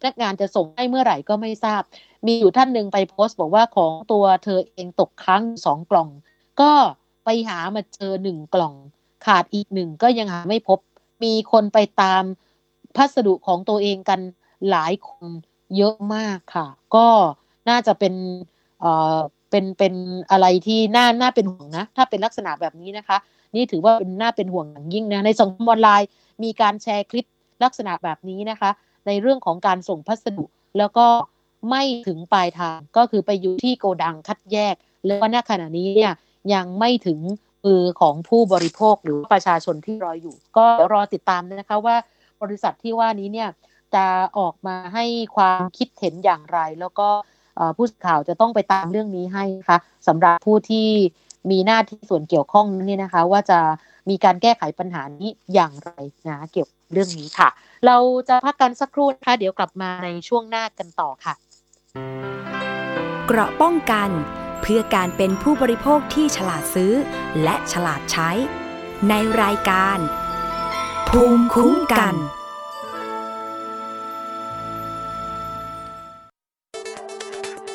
พนักงานจะส่งให้เมื่อไหร่ก็ไม่ทราบ มีอยู่ท่านหนึ่งไปโพสต์บอกว่าของตัวเธอเองตกค้างสองกล่อง ก็ไปหามาเจอหนึ่งกล่อง ขาดอีกหนึ่งก็ยังหาไม่พบ มีคนไปตามพัสดุของตัวเองกันหลายคนเยอะมากค่ะ ก็ น่าจะเป็นเอ่อเป็นเป็นอะไรที่น่าน่าเป็นห่วงนะ ถ้าเป็นลักษณะแบบนี้นะคะ นี่ถือว่าเป็นน่าเป็นห่วงอย่างยิ่งนะในสังคมออนไลน์มีการแชร์คลิปลักษณะแบบนี้นะคะ ในเรื่องของการส่งพัสดุแล้วก็ไม่ถึงปลายทางก็คือไปอยู่ที่โกดังคัดแยก แล้วณขณะนี้เนี่ยยังไม่ถึงมือของผู้บริโภคหรือประชาชนที่รออยู่ ก็รอติดตามนะคะว่าบริษัทที่ว่านี้เนี่ยจะออกมาให้ความคิดเห็นอย่างไร แล้วก็ ผู้สื่อข่าวจะต้องไปตามเรื่องนี้ให้นะคะสำหรับผู้ที่มีหน้าที่ส่วนเกี่ยวข้องนี่นะคะ ว่าจะมีการแก้ไขปัญหานี้อย่างไรนะเกี่ยวกับเรื่องนี้ค่ะ เราจะพักกันสักครู่นะคะเดี๋ยวกลับมาในช่วงหน้ากันต่อค่ะ เกราะป้องกัน เพื่อการเป็นผู้บริโภคที่ฉลาดซื้อ และฉลาดใช้ ในรายการ ภูมิคุ้มกัน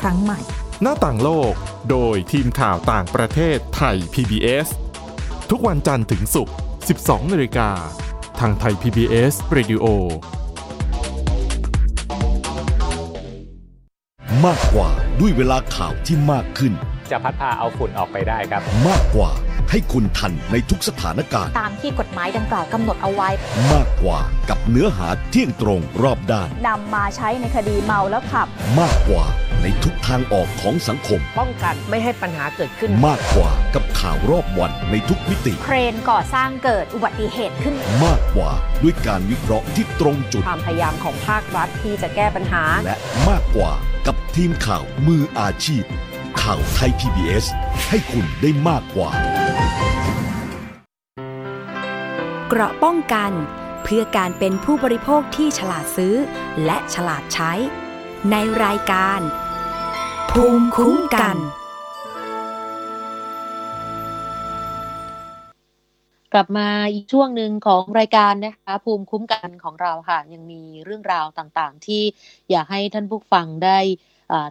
ครั้งใหม่ หน้าต่างโลก โดยทีมข่าวต่างประเทศไทย PBS ทุกวันจันทร์ถึงศุกร์ 12นาฬิกา ทางไทย PBS Radio มากกว่าด้วยเวลาข่าวที่มากขึ้น จะพัดพาเอาฝุ่นออกไปได้ครับ มากกว่าให้คุณทันในทุกสถานการณ์ ตามที่กฎหมายดังกล่าวกำหนดเอาไว้ มากกว่ากับเนื้อหาเที่ยงตรงรอบด้านนำมาใช้ในคดีเมาแล้วขับ มากกว่า ในทุกทางออกของสังคม ป้องกันไม่ให้ปัญหาเกิดขึ้น มากกว่ากับข่าวรอบวันในทุกมิติ เครนก่อสร้างเกิดอุบัติเหตุขึ้น มากกว่าด้วยการวิเคราะห์ที่ตรงจุด ความพยายามของภาครัฐที่จะแก้ปัญหา และมากกว่ากับทีมข่าวมืออาชีพ ข่าวไทย PBS ให้คุณได้มากกว่า เกราะป้องกัน เพื่อการเป็นผู้บริโภคที่ฉลาดซื้อ และฉลาดใช้ ในรายการ ภูมิคุ้มกัน กลับมาอีกช่วงหนึ่งของรายการนะคะ ภูมิคุ้มกันของเราค่ะ ยังมีเรื่องราวต่างๆ ที่อยากให้ท่านผู้ฟังได้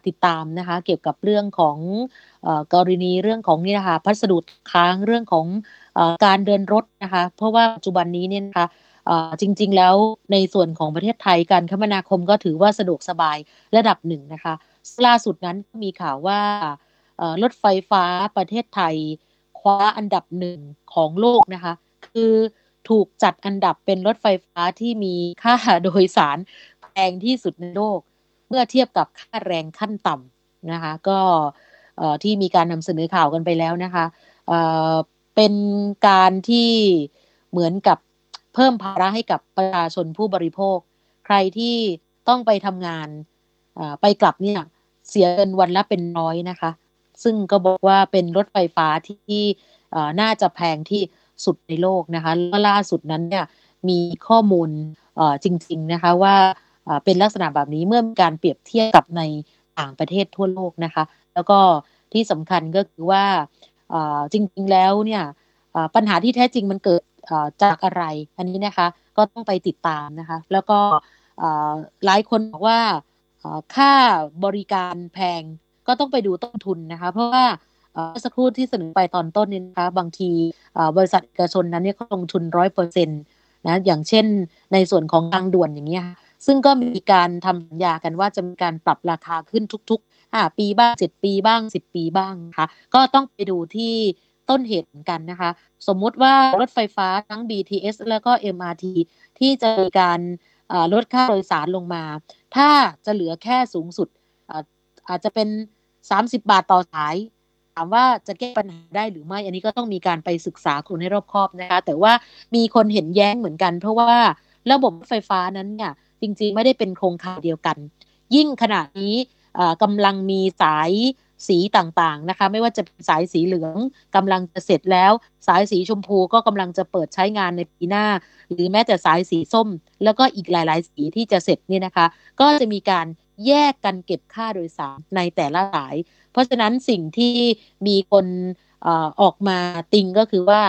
ติดตามนะคะ เกี่ยวกับเรื่องของกรณีเรื่องของนี่นะคะพัสดุค้างเรื่องของการเดินรถนะคะ เพราะว่าปัจจุบันนี้เนี่ยนะคะจริง ๆ แล้วในส่วนของประเทศไทยการคมนาคมก็ถือว่าสะดวกสบายระดับหนึ่งนะคะ ล่าสุดนั้นมีข่าวว่ารถไฟฟ้าประเทศไทย คว้าอันดับหนึ่งของโลกนะคะ คือถูกจัดอันดับเป็นรถไฟฟ้าที่มีค่าโดยสารแพงที่สุดในโลก เมื่อเทียบกับค่าแรงขั้นต่ำนะคะ ก็ที่มีการนำเสนอข่าวกันไปแล้วนะคะเป็นการที่เหมือนกับเพิ่มภาระให้กับประชาชนผู้บริโภค ใครที่ต้องไปทำงานไปกลับเนี่ย เสียเงินวันละเป็นร้อยนะคะ ซึ่งก็บอกว่าเป็นรถไฟฟ้าที่น่าจะแพงที่สุดในโลกนะคะแล้วล่าสุดนั้นเนี่ยมีข้อมูลจริง ๆนะคะว่าเป็นลักษณะแบบนี้เมื่อมีการเปรียบเทียบกับในต่างประเทศทั่วโลกนะคะ แล้วก็ที่สำคัญก็คือว่าจริง ๆ แล้วเนี่ยปัญหาที่แท้จริงมันเกิดจากอะไร อันนี้นะคะก็ต้องไปติดตามนะคะ แล้วก็หลายคนบอกว่า ค่าบริการแพงก็ต้องไปดูต้นทุนนะคะ เพราะว่าสักครู่ที่เสนอไปตอนต้นนี้นะคะ บางทีบริษัทเอกชนนั้นเนี่ยเขาลงทุนร้อยเปอร์เซ็นต์นะอย่างเช่นในส่วนของทางด่วนอย่างเงี้ยซึ่งก็มีการทำสัญญากันว่าจะมีการปรับราคาขึ้นทุกๆปีบ้างเจ็ดปีบ้างสิบปีบ้างนะคะก็ต้องไปดูที่ต้นเหตุกันนะคะ สมมุติว่ารถไฟฟ้าทั้ง BTS แล้วก็ MRT ที่จะมีการ ลดค่าโดยสารลงมา ถ้าจะเหลือแค่สูงสุดอาจจะเป็น 30 บาทต่อสาย ถามว่าจะแก้ปัญหาได้หรือไม่ อันนี้ก็ต้องมีการไปศึกษาคุณให้รอบคอบนะคะ แต่ว่ามีคนเห็นแย้งเหมือนกัน เพราะว่าระบบไฟฟ้านั้นเนี่ยจริงๆไม่ได้เป็นโครงข่ายเดียวกัน ยิ่งขณะนี้กำลังมีสาย สีต่างๆนะคะ ไม่ว่าจะเป็นสายสีเหลืองกำลังจะเสร็จแล้ว สายสีชมพูก็กำลังจะเปิดใช้งานในปีหน้า หรือแม้แต่สายสีส้ม แล้วก็อีกหลาย ๆ สีที่จะเสร็จนี่นะคะ ก็จะมีการแยกกันเก็บค่าโดยสารในแต่ละสาย เพราะฉะนั้นสิ่งที่มีคนออกมาติงก็คือว่า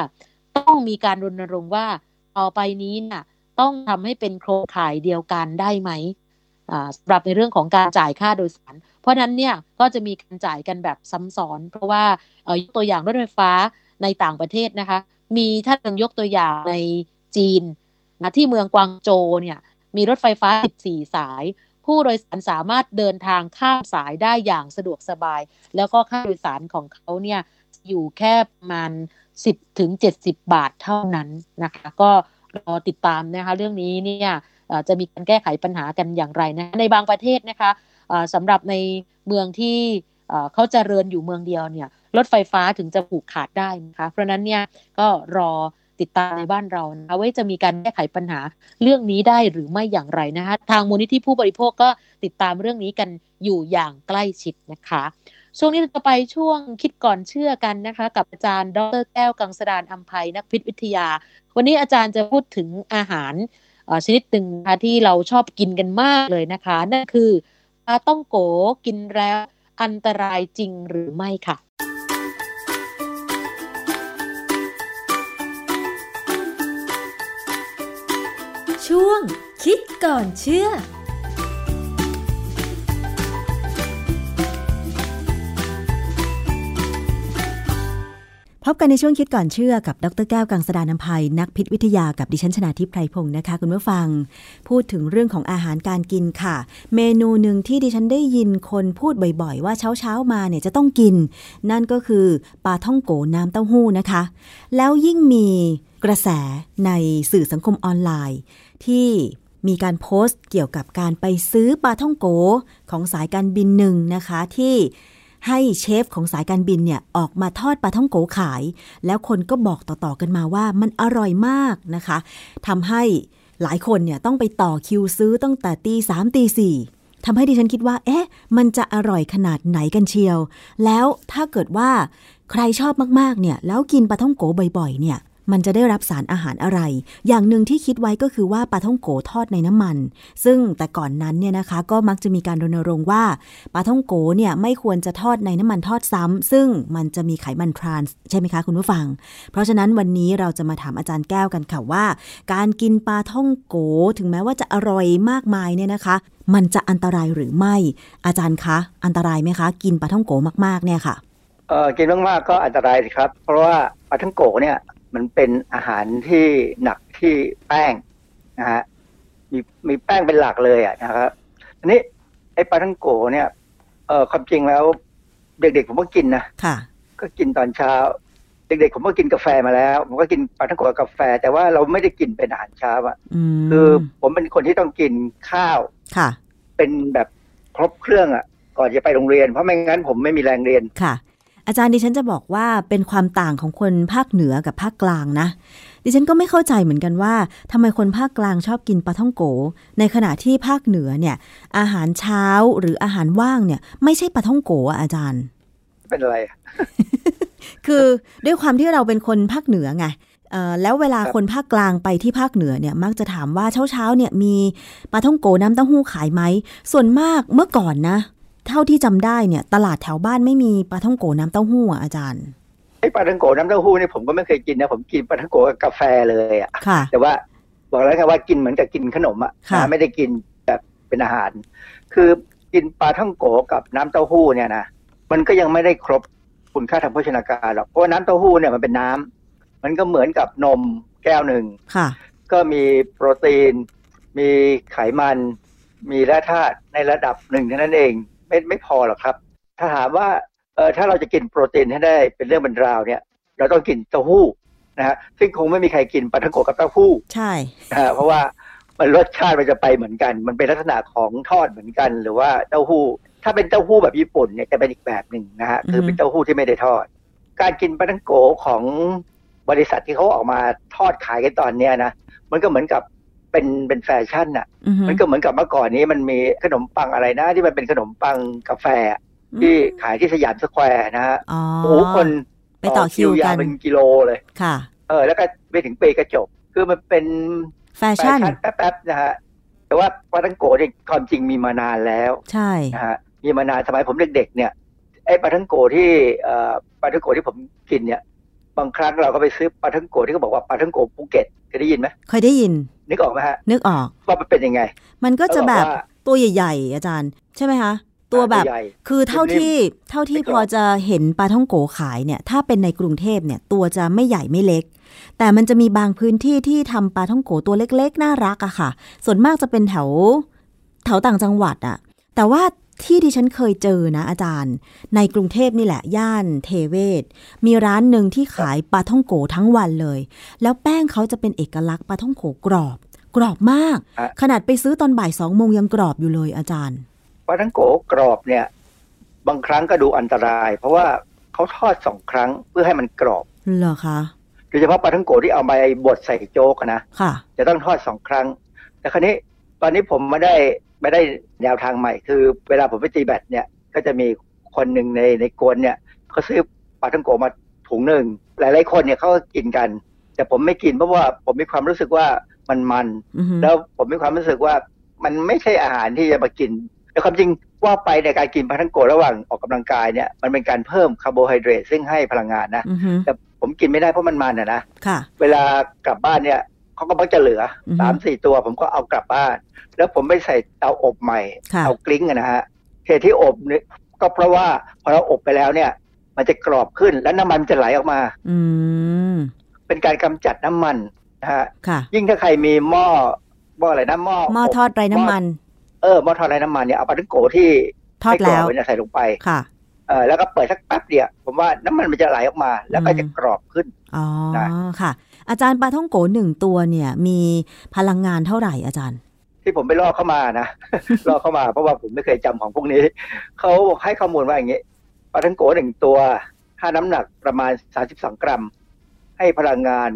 ต้องมีการรณรงค์ว่าต่อไปนี้น่ะต้องทำให้เป็นโครงข่ายเดียวกันได้ไหมสำหรับในเรื่องของการจ่ายค่าโดยสาร เพราะนั้นเนี่ยก็จะมีการจ่ายกันแบบซ้ำซ้อน เพราะว่ายกตัวอย่างรถไฟฟ้าในต่างประเทศนะคะ มีถ้าเยกตัวอย่างในจีนนะที่เมืองกวางโจเนี่ยมีรถไฟฟ้า 14 สาย ผู้โดยสารสามารถเดินทางข้ามสายได้อย่างสะดวกสบาย แล้วก็ค่าโดยสารของเขาเนี่ยอยู่แค่ประมาณ 10 ถึง 70 บาทเท่านั้นนะคะ ก็รอติดตามนะคะ เรื่องนี้เนี่ยจะมีการแก้ไขปัญหากันอย่างไรนะ ในบางประเทศนะคะ สำหรับในเมืองที่เขาจเจริญอยู่เมืองเดียวเนี่ยรถไฟฟ้าถึงจะผูกขาดได้นะคะเพราะนั้นเนี่ยก็รอติดตามในบ้านเรานะว่าจะมีการแก้ไขปัญหาเรื่องนี้ได้หรือไม่อย่างไรนะคะทางมูลนิธิผู้บริโภคก็ติดตามเรื่องนี้กันอยู่อย่างใกล้ชิดนะคะ ช่วงนี้เราจะไปช่วงคิดก่อนเชื่อกันนะคะ กับอาจารย์ดรแก้วกังสดานอัมภัยนักพิษวิทยา วันนี้อาจารย์จะพูดถึงอาหารชนิดหนึ่งนะคะที่เราชอบกินกันมากเลยนะคะ นั่นคือาต้องโกกินแล้วอันตรายจริงหรือไม่ค่ะช่วงคิดก่อนเชื่อ พบกันในช่วงคิดก่อนเชื่อกับดรแก้วกังสดานนภัยนักพิษวิทยากับดิฉันชนาทิพไพรพงศ์นะคะ คุณผู้ฟัง พูดถึงเรื่องของอาหารการกินค่ะ เมนูหนึ่งที่ดิฉันได้ยินคนพูดบ่อยๆ ว่าเช้าเช้ามาเนี่ยจะต้องกิน นั่นก็คือปลาท่องโกน้ำเต้าหู้นะคะ แล้วยิ่งมีกระแสในสื่อสังคมออนไลน์ ที่มีการโพสต์เกี่ยวกับการไปซื้อปลาท่องโกของสายการบินหนึ่งนะคะที่ ให้เชฟของสายการบินเนี่ยออกมาทอดปลาท่องโกขาย แล้วคนก็บอกต่อๆกันมาว่ามันอร่อยมากนะคะทำให้หลายคนเนี่ยต้องไปต่อคิวซื้อตั้งแต่ตีสามตีสี่ทำให้ดิฉันคิดว่า เอ๊ะ มันจะอร่อยขนาดไหนกันเชียว แล้วถ้าเกิดว่าใครชอบมากๆ เนี่ย แล้วกินปลาท่องโกบ่อยๆ เนี่ย มันจะได้รับสารอาหารอะไร อย่างหนึ่งที่คิดไว้ก็คือว่าปลาท่องโกทอดในน้ำมัน ซึ่งแต่ก่อนนั้นเนี่ยนะคะก็มักจะมีการรณรงค์ว่าปลาท่องโกเนี่ยไม่ควรจะทอดในน้ำมันทอดซ้ำซึ่งมันจะมีไขมันทรานส์ใช่ไหมคะคุณผู้ฟัง เพราะฉะนั้นวันนี้เราจะมาถามอาจารย์แก้วกันค่ะว่า การกินปลาท่องโกถึงแม้ว่าจะอร่อยมากมายเนี่ยนะคะ มันจะอันตรายหรือไม่ อาจารย์คะอันตรายไหมคะ กินปลาท่องโกมากๆเนี่ยค่ะเออกินมากๆก็อันตรายสิครับ เพราะว่าปลาท่องโกเนี่ย มันเป็นอาหารที่หนักที่แป้งนะฮะมีมีแป้งเป็นหลักเลยอะนะครับอันนี้ไอ้ปลาท่องโกเนี่ยเออความจริงแล้ว เด็กๆผมก็กินนะค่ะ ก็กินตอนเช้า เด็กๆผมก็กินกาแฟมาแล้วผมก็กินปลาท่องโกกับกาแฟ แต่ว่าเราไม่ได้กินเป็นอาหารเช้าอะอืมคือผมเป็นคนที่ต้องกินข้าวค่ะ เป็นแบบครบเครื่องอะก่อนจะไปโรงเรียนเพราะไม่งั้นผมไม่มีแรงเรียนค่ะ อาจารย์ดิฉันจะบอกว่าเป็นความต่างของคนภาคเหนือกับภาคกลางนะ ดิฉันก็ไม่เข้าใจเหมือนกันว่าทำไมคนภาคกลางชอบกินปลาท่องโก ในขณะที่ภาคเหนือเนี่ย อาหารเช้าหรืออาหารว่างเนี่ย ไม่ใช่ปลาท่องโกอะอาจารย์ เป็นอะไรอะคือด้วยความที่เราเป็นคนภาคเหนือไงเอ่อแล้วเวลาคนภาคกลางไปที่ภาคเหนือเนี่ยมักจะถามว่าเช้าเช้าๆเนี่ยมีปลาท่องโกน้ำเต้าหู้ขายไหม ส่วนมากเมื่อก่อนนะ เท่าที่จำได้เนี่ย ตลาดแถวบ้านไม่มีปลาท่องโกน้ำเต้าหู้อะอาจารย์ไอ้ปลาทังโกน้ำเต้าหู้นี่ผมก็ไม่เคยกินนะผมกินปลาทังโกกับกาแฟเลยอะค่ะแต่ว่าบอกแล้วไงว่ากินเหมือนกับกินขนมอะค่ะนะไม่ได้กินแบบเป็นอาหาร คือกินปลาท่องโกกับน้ำเต้าหู้เนี่ยนะมันก็ยังไม่ได้ครบคุณค่าทางโภชนาการหรอกเพราะว่าน้ำเต้าหู้เนี่ยมันเป็นน้ำมันก็เหมือนกับนมแก้วหนึ่งค่ะก็มีโปรตีน มีไขมัน มีแร่ธาตุในระดับหนึ่งเท่านั้นเอง ไม่ไม่พอหรอกครับ ถ้าถามว่าเออถ้าเราจะกินโปรตีนให้ได้เป็นเรื่องเป็นราวเนี่ย เราต้องกินเต้าหู้นะฮะซึ่งคงไม่มีใครกินปลาทังโกะกับเต้าหู้ใช่นะฮะเพราะว่ามันรสชาติมันจะไปเหมือนกัน มันเป็นลักษณะของทอดเหมือนกัน หรือว่าเต้าหู้ ถ้าเป็นเต้าหู้แบบญี่ปุ่นเนี่ยจะเป็นอีกแบบหนึ่งนะฮะคือเป็นเต้าหู้ที่ไม่ได้ทอด การกินปลาทังโกะของบริษัทที่เขาออกมาทอดขายกันตอนเนี้ยนะมันก็เหมือนกับ เป็นเป็นแฟชั่นอะอือฮึมันก็เหมือนกับเมื่อก่อนนี้มันมีขนมปังอะไรนะ ที่มันเป็นขนมปังกาแฟอะที่ขายที่สยามสแควร์นะฮะอ๋อโอ้โหคนไปต่อคิวกันยาวเป็นกิโลเลยค่ะ เออ แล้วก็ไปถึงปีกระจก คือมันเป็นแฟชั่นแป๊บๆนะฮะแต่ว่าปาท่องโก๋เนี่ยความจริงมีมานานแล้ว ใช่นะฮะมีมานานสมัยผมเด็กๆเนี่ยไอ้ปาท่องโก๋ที่เอ่อปาท่องโก๋ที่ผมกินเนี่ย บางครั้งเราก็ไปซื้อปลาทังโกะที่เขาบอกว่าปลาทังโกะภูเก็ตเคยได้ยินไหมเคยได้ยิน นึกออกไหมฮะ นึกออกว่ามันเป็นยังไง มันก็จะแบบเขาบอกว่าตัวใหญ่ๆ อาจารย์ ใช่ไหมคะตัวแบบตัวใหญ่คือเท่าที่เท่าที่พอจะเห็นปลาท่องโกขายเนี่ย ถ้าเป็นในกรุงเทพเนี่ย ตัวจะไม่ใหญ่ไม่เล็ก แต่มันจะมีบางพื้นที่ที่ทำปลาท่องโกตัวเล็กๆ น่ารักอะค่ะ ส่วนมากจะเป็นแถวแถวต่างจังหวัดอะแต่ว่า ที่ที่ฉันเคยเจอนะอาจารย์ ในกรุงเทพนี่แหละ ย่านเทเวศ มีร้านหนึ่งที่ขายปลาท่องโกทั้งวันเลย แล้วแป้งเขาจะเป็นเอกลักษณ์ปลาท่องโกกรอบ กรอบมากฮะขนาดไปซื้อตอนบ่ายสองโมงยังกรอบอยู่เลยอาจารย์ปลาทังโกะกรอบเนี่ย บางครั้งก็ดูอันตราย เพราะว่าเขาทอดสองครั้งเพื่อให้มันกรอบเหรอคะโดยเฉพาะปลาทังโกะที่เอามาบดใส่โจ๊กอะนะค่ะ จะต้องทอดสองครั้ง แต่คราวนี้ตอนนี้ผมไม่ได้ไม่ได้ แนวทางใหม่คือเวลาผมไปตีแบตเนี่ย ก็จะมีคนหนึ่งในในกวนเนี่ยเขาซื้อปลาทังโกะมาถุงหนึ่งหลายๆคนเนี่ยเขาก็กินกัน แต่ผมไม่กินเพราะว่าผมมีความรู้สึกว่ามันมันอือฮึแล้วผมมีความรู้สึกว่ามันไม่ใช่อาหารที่จะมากินแต่ความจริงว่าไปในการกินปลาทังโกะระหว่างออกกำลังกายเนี่ยมันเป็นการเพิ่มคาร์โบไฮเดรตซึ่งให้พลังงานนะอือฮึแต่ผมกินไม่ได้เพราะมันมันอะนะค่ะเวลากลับบ้านเนี่ย เขาก็มักจะเหลือออฮึสามสี่ตัวผมก็เอากลับบ้าน แล้วผมไปใส่เตาอบใหม่ค่ะเตากลิ้งอะนะฮะเหตุที่อบเนี่ยก็เพราะว่าพอเราอบไปแล้วเนี่ย มันจะกรอบขึ้นแล้วน้ำมันจะไหลออกมา อืมเป็นการกำจัดน้ำมันนะฮะค่ะยิ่งถ้าใครมีหม้อหม้ออะไรนะหม้อหม้อทอดไร้น้ำมัน เออหม้อทอดไร้น้ำมันเนี่ยเอาปลาทังโกะที่ทอดไม่กรแล้วบไว้เนี่ยใส่ลงไปค่ะเออแล้วก็เปิดสักแป๊บเดียวผมว่าน้ำมันมันจะไหลออกมา แล้วก็จะกรอบขึ้นอ๋อได้ค่ะ อาจารย์ปลาท่องโกหนึ่งตัวเนี่ย มีพลังงานเท่าไหร่อาจารย์ ที่ผมไปล่อเข้ามานะล่อเข้ามาเพราะว่าผมไม่เคยจำของพวกนี้เขาให้ข้อมูลว่าอย่างนี้ปลาทังโกะหนึ่งตัวถ้าน้ำหนักประมาณ32กรัม ให้พลังงาน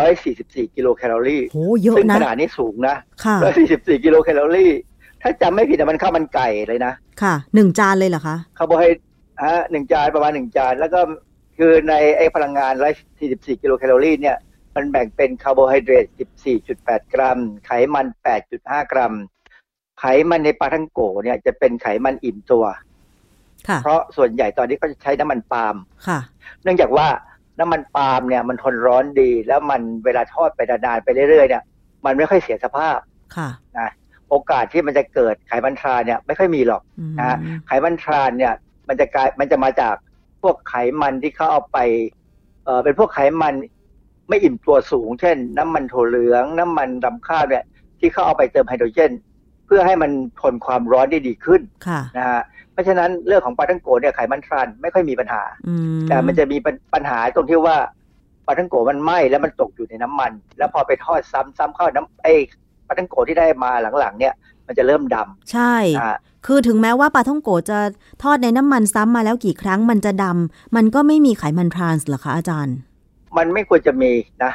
144กิโลแคลอรี่โหเยอะซึ่งนะขนาดนี้สูงนะค่ะ144กิโลแคลอรี่ถ้าจำไม่ผิดนะมันข้าวมันไก่เลยนะ ค่ะหนึ่งจานเลยเหรอคะคาร์โบไฮเดรตฮะหนึ่งจานประมาณหนึ่งจาน แล้วก็คือในไอ้พลังงาน144กิโลแคลอรี่เนี่ย มันแบ่งเป็นคาร์โบไฮเดรต 14.8 กรัม ไขมัน 8.5 กรัม ไขมันในปาท่องโก๋เนี่ยจะเป็นไขมันอิ่มตัวค่ะเพราะส่วนใหญ่ตอนนี้ก็จะใช้น้ำมันปาล์มค่ะเนื่องจากว่าน้ำมันปาล์มเนี่ยมันทนร้อนดี แล้วมันเวลาทอดไปนานๆไปเรื่อยๆเนี่ยมันไม่ค่อยเสียสภาพค่ะนะโอกาสที่มันจะเกิดไขมันทรานเนี่ยไม่ค่อยมีหรอกอืมนะฮะไขมันทรานเนี่ยมันจะกลายมันจะมาจากพวกไขมันที่เขาเอาไปเออเป็นพวกไขมัน ไม่อิ่มตัวสูง เช่น น้ำมันถั่วเหลือง น้ำมันดำข้าวเนี่ยที่เขาเอาไปเติมไฮโดรเจน เพื่อให้มันทนความร้อนได้ดีขึ้นค่ะนะฮะเพราะฉะนั้นเรื่องของปลาทังโกเนี่ยไขมันทรานไม่ค่อยมีปัญหาอืมแต่มันจะมีปัญปัญหาตรงที่ว่าปลาทังโกมันไหม้แล้วมันตกอยู่ในน้ำมัน แล้วพอไปทอดซ้ำซ้ำเข้าน้ำไอ้ปลาทังโกที่ได้มาหลังๆ เนี่ย มันจะเริ่มดำใช่อ่าคือถึงแม้ว่าปลาท่องโกจะทอดในน้ำมันซ้ำมาแล้วกี่ครั้งมันจะดำมันก็ไม่มีไขมันทรานส์เหรอคะอาจารย์ มันไม่ควรจะมีนะ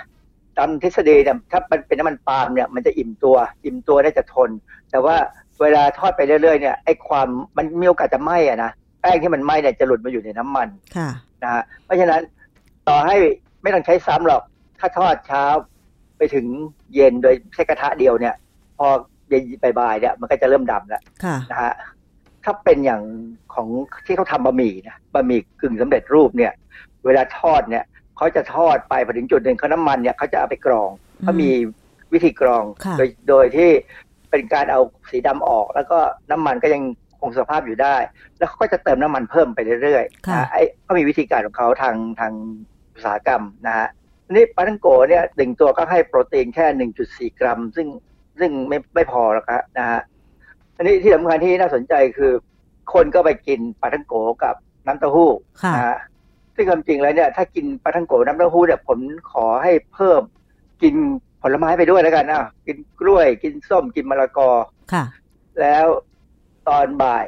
ตามทฤษฎีเนี่ยถ้ามันเป็นน้ำมันปาล์มเนี่ยมันจะอิ่มตัว อิ่มตัวได้จะทน แต่ว่าเวลาทอดไปเรื่อยๆเนี่ยไอ้ความมันมีโอกาสจะไหม้อะนะแป้งที่มันไหม้เนี่ยจะหลุดมาอยู่ในน้ำมันค่ะนะฮะเพราะฉะนั้นต่อให้ไม่ต้องใช้ซ้ำหรอก ถ้าทอดเช้าไปถึงเย็นโดยใช้กระทะเดียวเนี่ย พอเย็นบ่ายๆเนี่ยมันก็จะเริ่มดำแล้วค่ะนะฮะถ้าเป็นอย่างของที่เขาทำบะหมี่นะบะหมี่กึ่งสำเร็จรูปเนี่ย เวลาทอดเนี่ย เขาจะทอดไปพอถึงจุดหนึ่งเขาน้ำมันเนี่ยเขาจะเอาไปกรองเขามีวิธีกรองค่ะโดยโดยที่เป็นการเอาสีดำออก แล้วก็น้ำมันก็ยังคงสภาพอยู่ได้ แล้วเขาก็จะเติมน้ำมันเพิ่มไปเรื่อยๆค่ะนะไอ้ก็มีวิธีการของเขาทางทางอุตสาหกรรมนะฮะทีนี่ปลาทังโกเนี่ยหนึ่งตัวก็ให้โปรตีนแค่ 1.4 กรัม ซึ่งซึ่งไม่ไม่พอหรอกครับนะฮะอันนี้ที่สำคัญที่น่าสนใจคือ คนก็ไปกินปลาทังโกกับน้ำเต้าหู้ค่ะนะฮะ ซึ่งความจริงแล้วเนี่ยถ้ากินปลาทังโกน้ำเต้าหู้เนี่ยผมขอให้เพิ่มกินผลไม้ไปด้วยแล้วกันอะกินกล้วยกินส้มกินมะละกอค่ะ แล้วตอนบ่าย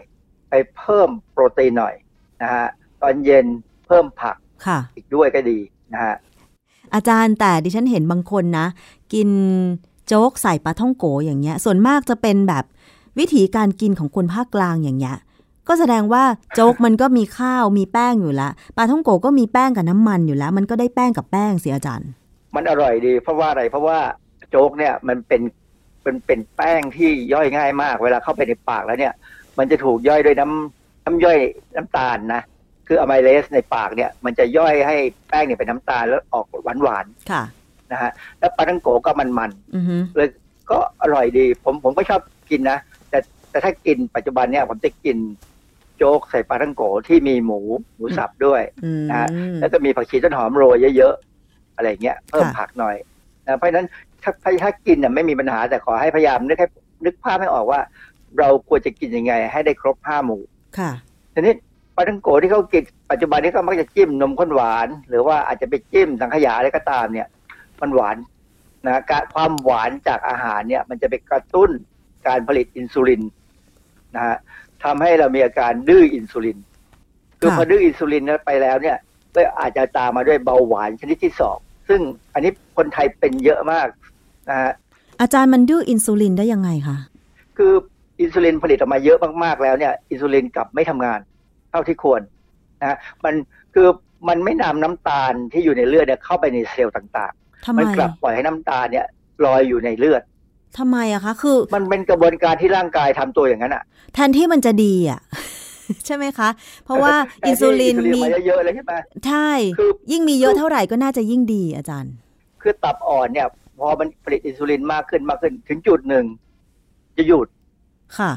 ไปเพิ่มโปรตีนหน่อยนะฮะตอนเย็นเพิ่มผักค่ะอีกด้วยก็ดีนะฮะอาจารย์แต่ดิฉันเห็นบางคนนะ กินโจ๊กใส่ปลาท่องโกอย่างเงี้ย ส่วนมากจะเป็นแบบวิธีการกินของคนภาคกลางอย่างเงี้ย ก็แสดงว่าโจ๊กมันก็มีข้าวมีแป้งอยู่แล้วปลาท่องโกก็มีแป้งกับน้ำมันอยู่แล้ว มันก็ได้แป้งกับแป้งสิอาจารย์ มันอร่อยดี เพราะว่าอะไรเพราะว่าโจ๊กเนี่ยมันเป็นเป็นเป็นแป้งที่ย่อยง่ายมาก เวลาเข้าไปในปากแล้วเนี่ย มันจะถูกย่อยด้วยน้ำน้ำย่อยน้ำตาลนะคืออะไมเลสในปากเนี่ยมันจะย่อยให้แป้งเนี่ยเป็นน้ำตาลแล้วออกหวานหวานค่ะๆนะฮะแล้วปลาทังโกก็มันมันอือฮึๆเลยก็อร่อยดี ผมผมก็ชอบกินนะแต่แต่ถ้ากินปัจจุบันเนี่ยผมจะกิน โจ๊กใส่ปลาทังโกที่มีหมูหมูสับด้วยอืมนะฮะแล้วก็มีผักชีต้นหอมโรยเยอะๆอะไรเงี้ยเพิ่มค่ะผักหน่อยนะเพราะฉะนั้นถ้าถ้าถ้ากินน่ะไม่มีปัญหาแต่ขอให้พยายามนึกให้นึกภาพให้ออกว่า เราควรจะกินยังไง ให้ได้ครบห้าหมู่ค่ะทีนี้ปลาทังโกที่เขากินปัจจุบันนี้ก็มักจะจิ้มนมข้นหวาน หรือว่าอาจจะไปจิ้มสังขยาอะไรก็ตามเนี่ย มันหวานนะการความหวานจากอาหารเนี่ย มันจะไปกระตุ้นการผลิตอินซูลินนะฮะ ทำให้เรามีอาการดื้ออินซูลิน คือค่ะพอดื้ออินซูลินนั้นไปแล้วเนี่ยก็อาจจะตามมาด้วยเบาหวานชนิดที่สองซึ่งอันนี้คนไทยเป็นเยอะมากนะฮะอาจารย์มันดื้ออินซูลินได้ยังไงคะคืออินซูลินผลิตออกมาเยอะมากๆแล้วเนี่ยอินซูลินกลับไม่ทำงานเท่าที่ควรนะฮะมันคือมันไม่นำน้ำตาลที่อยู่ในเลือดเนี่ยเข้าไปในเซลล์ต่างทำไมมักลับปล่อยให้น้ำตาลเนี่ยลอยอยู่ในเลือด ทำไมอะคะ คือ มันเป็นกระบวนการที่ร่างกายทำตัวอย่างนั้นอะแทนที่มันจะดีอะใช่ไหมคะ เพราะว่าแต่ที่อินซูลินอินซูลินมีมาเยอะๆเลยใช่ไหมใช่คือยิ่งมีเยอะเท่าไหร่ก็น่าจะยิ่งดีอาจารย์ คือตับอ่อนเนี่ย พอมันผลิตอินซูลินมากขึ้นมากขึ้น ถึงจุดหนึ่ง จะหยุดค่ะ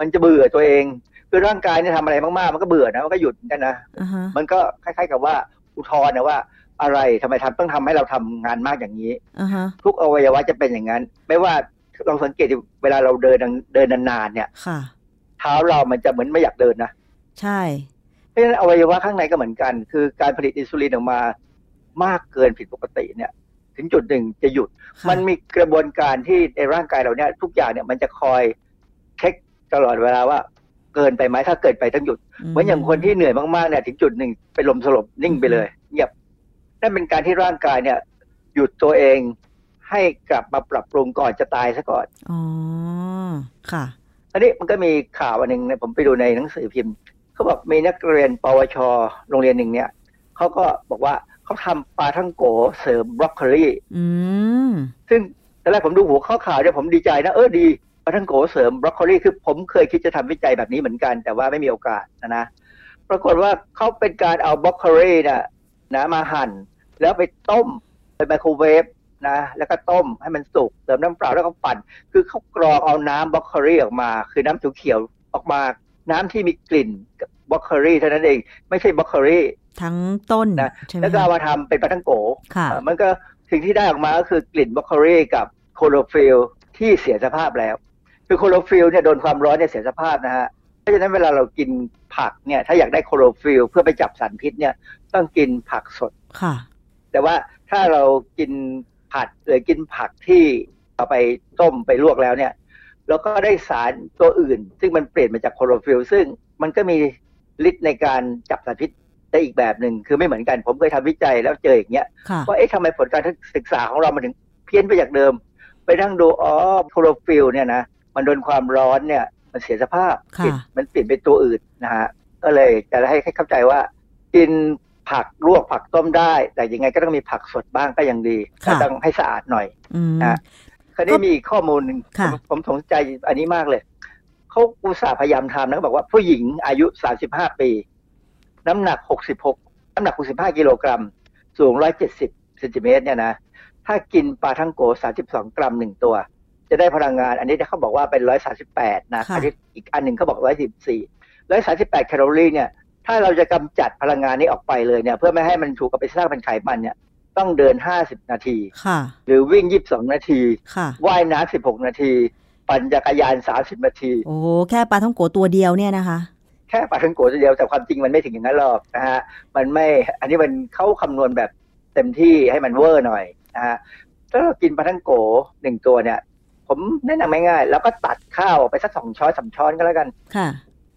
มันจะเบื่อตัวเอง คือร่างกายเนี่ยทำอะไรมากๆ มันก็เบื่อนะมันก็หยุดเหมือนกันนะอ่าฮะมันก็คล้าย ๆ กับว่าอุทธรณ์นะว่า อะไรทำไมทำต้องทำให้เราทำงานมากอย่างนี้อ่าฮะทุกอวัยวะจะเป็นอย่างนั้น ไม่ว่าเราสังเกตดูเวลาเราเดินเดินนานๆเนี่ยค่ะ เท้าเรามันจะเหมือนไม่อยากเดินนะใช่เพราะฉะนั้นอวัยวะข้างในก็เหมือนกัน คือการผลิตอินซูลินออกมามากเกินผิดปกติเนี่ย ถึงจุดหนึ่งจะหยุดค่ะมันมีกระบวนการที่ในร่างกายเราเนี่ย ทุกอย่างเนี่ยมันจะคอยเช็คตลอดเวลาว่าเกินไปไหมถ้าเกินไปต้องหยุด เหมือนอย่างคนที่เหนื่อยมากๆเนี่ยถึงจุดหนึ่งเป็นลมสลบนิ่งไปเลยเงียบ นั่นเป็นการที่ร่างกายเนี่ยหยุดตัวเองให้กลับมาปรับปรุงก่อนจะตายซะก่อน อ๋อ ค่ะ อันนี้มันก็มีข่าวอันหนึ่งเนี่ยผมไปดูในหนังสือพิมพ์เขาบอกมีนักเรียน ปวช โรงเรียนหนึ่งเนี่ยเขาก็บอกว่าเขาทำปลาทั้งโกเสริมบรอกโคลีอืมซึ่งตอนแรกผมดูหัวข้อข่าวเนี่ยผมดีใจนะ เออดีปลาทั้งโกเสริมบรอกโคลีคือผมเคยคิดจะทำวิจัยแบบนี้เหมือนกัน แต่ว่าไม่มีโอกาสนะนะ ปรากฏว่าเขาเป็นการเอาบรอกโคลีนะ นะมาหั่น แล้วไปต้มไปไมโครเวฟนะแล้วก็ต้มให้มันสุกเติมน้ำเปล่าแล้วก็ปั่น คือเขากรองเอาน้ำบรอกโคลีออกมา คือน้ำเขียวๆออกมา น้ำที่มีกลิ่นบรอกโคลีเท่านั้นเองไม่ใช่บรอกโคลีทั้งต้นนะใช่ไหมแล้วก็คะเอามาทำเป็นปลาทังโกค่ะเอ่อมันก็สิ่งที่ได้ออกมาก็คือกลิ่นบรอกโคลีกับคลอโรฟิลล์ที่เสียสภาพแล้ว คือคลอโรฟิลล์เนี่ยโดนความร้อนเนี่ยเสียสภาพนะฮะเพ ราะฉะนั้นเวลาเรากินผักเนี่ย ถ้าอยากได้คลอโรฟิลล์เพื่อไปจับสารพิษเนี่ย ต้องกินผักสดค่ะ แต่ว่าถ้าเรากินผัดหรือกินผักที่เอาไปต้มไปลวกแล้วเนี่ยเราก็ได้สารตัวอื่น ซึ่งมันเปลี่ยนมาจากคลอโรฟิลล์ซึ่งมันก็มีฤทธิ์ในการจับสารพิษได้อีกแบบหนึ่งคือไม่เหมือนกัน ผมเคยทำวิจัยแล้วเจออย่างเงี้ยค่ะว่าเอ๊ะทำไมผลการศึกษาของเรามันถึงเพี้ยนไปจากเดิม ไปนั่งดูอ๋อคลอโรฟิลล์เนี่ยนะมันโดนความร้อนเนี่ย มันเสียสภาพค่ะเปลี่ยนมันเปลี่ยนเป็นตัวอื่นนะฮะก็เลยจะให้ให้เข้าใจว่ากินผักลวกผักต้มได้ แต่ยังไงก็ต้องมีผักสดบ้างก็ยังดีค่ะก็ต้องให้สะอาดหน่อยอืมนะคราวนี้มีอีกข้อมูลหนึ่งค่ะผมผมสนใจอันนี้มากเลยเขาอุตส่าห์พยายามทำนะเขาบอกว่าผู้หญิงอายุ 35 ปี น้ำหนัก 66 น้ำหนัก 65 กิโลกรัม สูง 170เซนติเมตรเนี่ยนะถ้ากินปลาทั้งโก 32 กรัมหนึ่งตัว จะได้พลังงาน อันนี้เขาบอกว่าเป็น138นะค่ะอันนี้อีกอันหนึ่งเขาบอก114 138แคลอรี่เนี่ยถ้าเราจะกำจัดพลังงานนี้ออกไปเลยเนี่ย เพื่อไม่ให้มันถูกกับไปสร้างเป็นไขมันเนี่ยต้องเดิน50นาทีค่ะหรือวิ่ง22นาทีค่ะว่ายน้ำ16นาที ปั่นจักรยาน30นาที โอ้โหแค่ปลาท่องโกตัวเดียวเนี่ยนะคะแค่ปลาทังโกตัวเดียวแต่ความจริงมันไม่ถึงอย่างนั้นหรอกนะฮะมันไม่อันนี้มันเขาคำนวณแบบเต็มที่ให้มันเวอร์หน่อยนะฮะถ้าเรากินปลาทังโกหนึ่งตัวเนี่ย ผมแนะนำง่ายๆแล้วก็ตัดข้าวออกไปสักสองช้อนสามช้อนก็แล้วกัน ค่ะ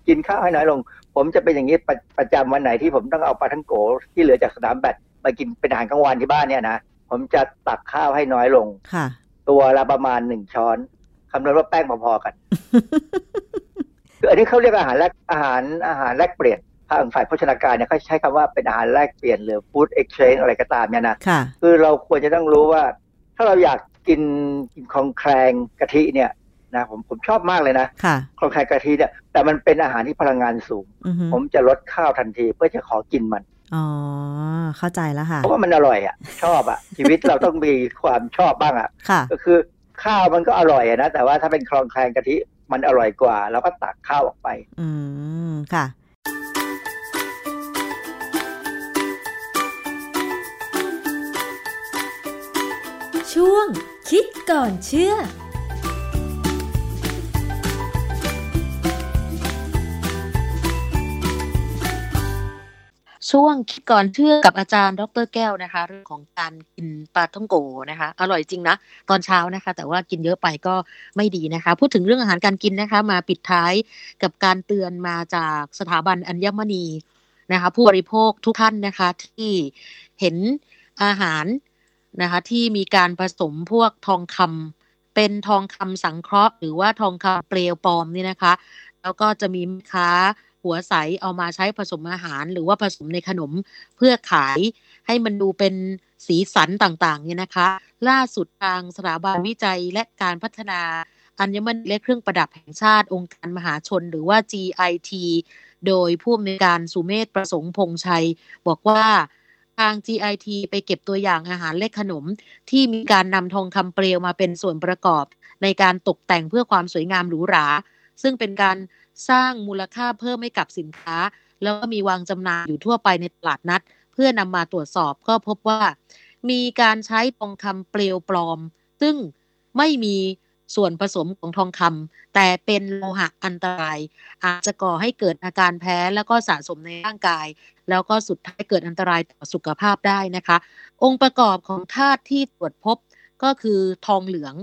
กินข้าวให้น้อยลง ผมจะเป็นอย่างนี้ประประจำวันไหนที่ผมต้องเอาปลาทังโกที่เหลือจากสนามแบดมากินเป็นอาหารกลางวันที่บ้านเนี่ยนะผมจะตักข้าวให้น้อยลงค่ะ ตัวละประมาณหนึ่งช้อนคำนวณว่าแป้งพอๆกันคืออันนี้เขาเรียกอาหารแลกอาหารอาหารแลกเปลี่ยนทางฝ่ายโภชนาการเนี่ยเขาใช้คำว่าเป็นอาหารแลกเปลี่ยนหรือ food exchange อะไรก็ตามเนี่ยนะค่ะคือเราควรจะต้องรู้ว่า ถ้าเราอยาก กินกินคองแครงกะทิเนี่ยนะผมผมชอบมากเลยนะค่ะคองแครงกะทิเนี่ยแต่มันเป็นอาหารที่พลังงานสูงอือฮึผมจะลดข้าวทันทีเพื่อจะขอกินมันอ๋อเข้าใจแล้วค่ะเพราะว่ามันอร่อยอะ ชอบอะ ชีวิตเราต้องมีความชอบบ้างอะค่ะก็คือข้าวมันก็อร่อยอะนะแต่ว่าถ้าเป็นคลองแคลงกะทิมันอร่อยกว่าเราก็ตักข้าวออกไป อืมค่ะ ช่วง คิดก่อนเชื่อช่วงคิดก่อนเชื่อกับอาจารย์ดรแก้วนะคะ เรื่องของการกินปลาท่องโกนะคะ อร่อยจริงนะ ตอนเช้านะคะ แต่ว่ากินเยอะไปก็ไม่ดีนะคะ พูดถึงเรื่องอาหารการกินนะคะ มาปิดท้ายกับการเตือนมาจากสถาบันอัญมณีนะคะ ผู้บริโภคทุกท่านนะคะที่เห็นอาหาร นะคะที่มีการผสมพวกทองคำเป็นทองคำสังเคราะห์ หรือว่าทองคำเปลวปลอมนี่นะคะ แล้วก็จะมีค้าหัวใสเอามาใช้ผสมอาหาร หรือว่าผสมในขนมเพื่อขายให้มันดูเป็นสีสันต่างๆเนี่ยนะคะ ล่าสุดทางสถาบันวิจัยและการพัฒนาอัญมณีและเครื่องประดับแห่งชาติองค์การมหาชนหรือว่า GIT โดยผู้อำนวยการสุเมธประสงค์พงษ์ชัย บอกว่า ทาง GIT ไปเก็บตัวอย่างอาหารและขนม ที่มีการนำทองคำเปลวมาเป็นส่วนประกอบ ในการตกแต่งเพื่อความสวยงามหรูหรา ซึ่งเป็นการสร้างมูลค่าเพิ่มให้กับสินค้า แล้วก็มีวางจำหน่ายอยู่ทั่วไปในตลาดนัด เพื่อนำมาตรวจสอบก็พบว่า มีการใช้ทองคำเปลวปลอม ซึ่งไม่มี ส่วนผสมของทองคำแต่เป็นโลหะอันตราย อาจจะก่อให้เกิดอาการแพ้แล้วก็สะสมในร่างกาย แล้วก็สุดท้ายเกิดอันตรายต่อสุขภาพได้นะคะ องค์ประกอบของธาตุที่ตรวจพบก็คือทองเหลือง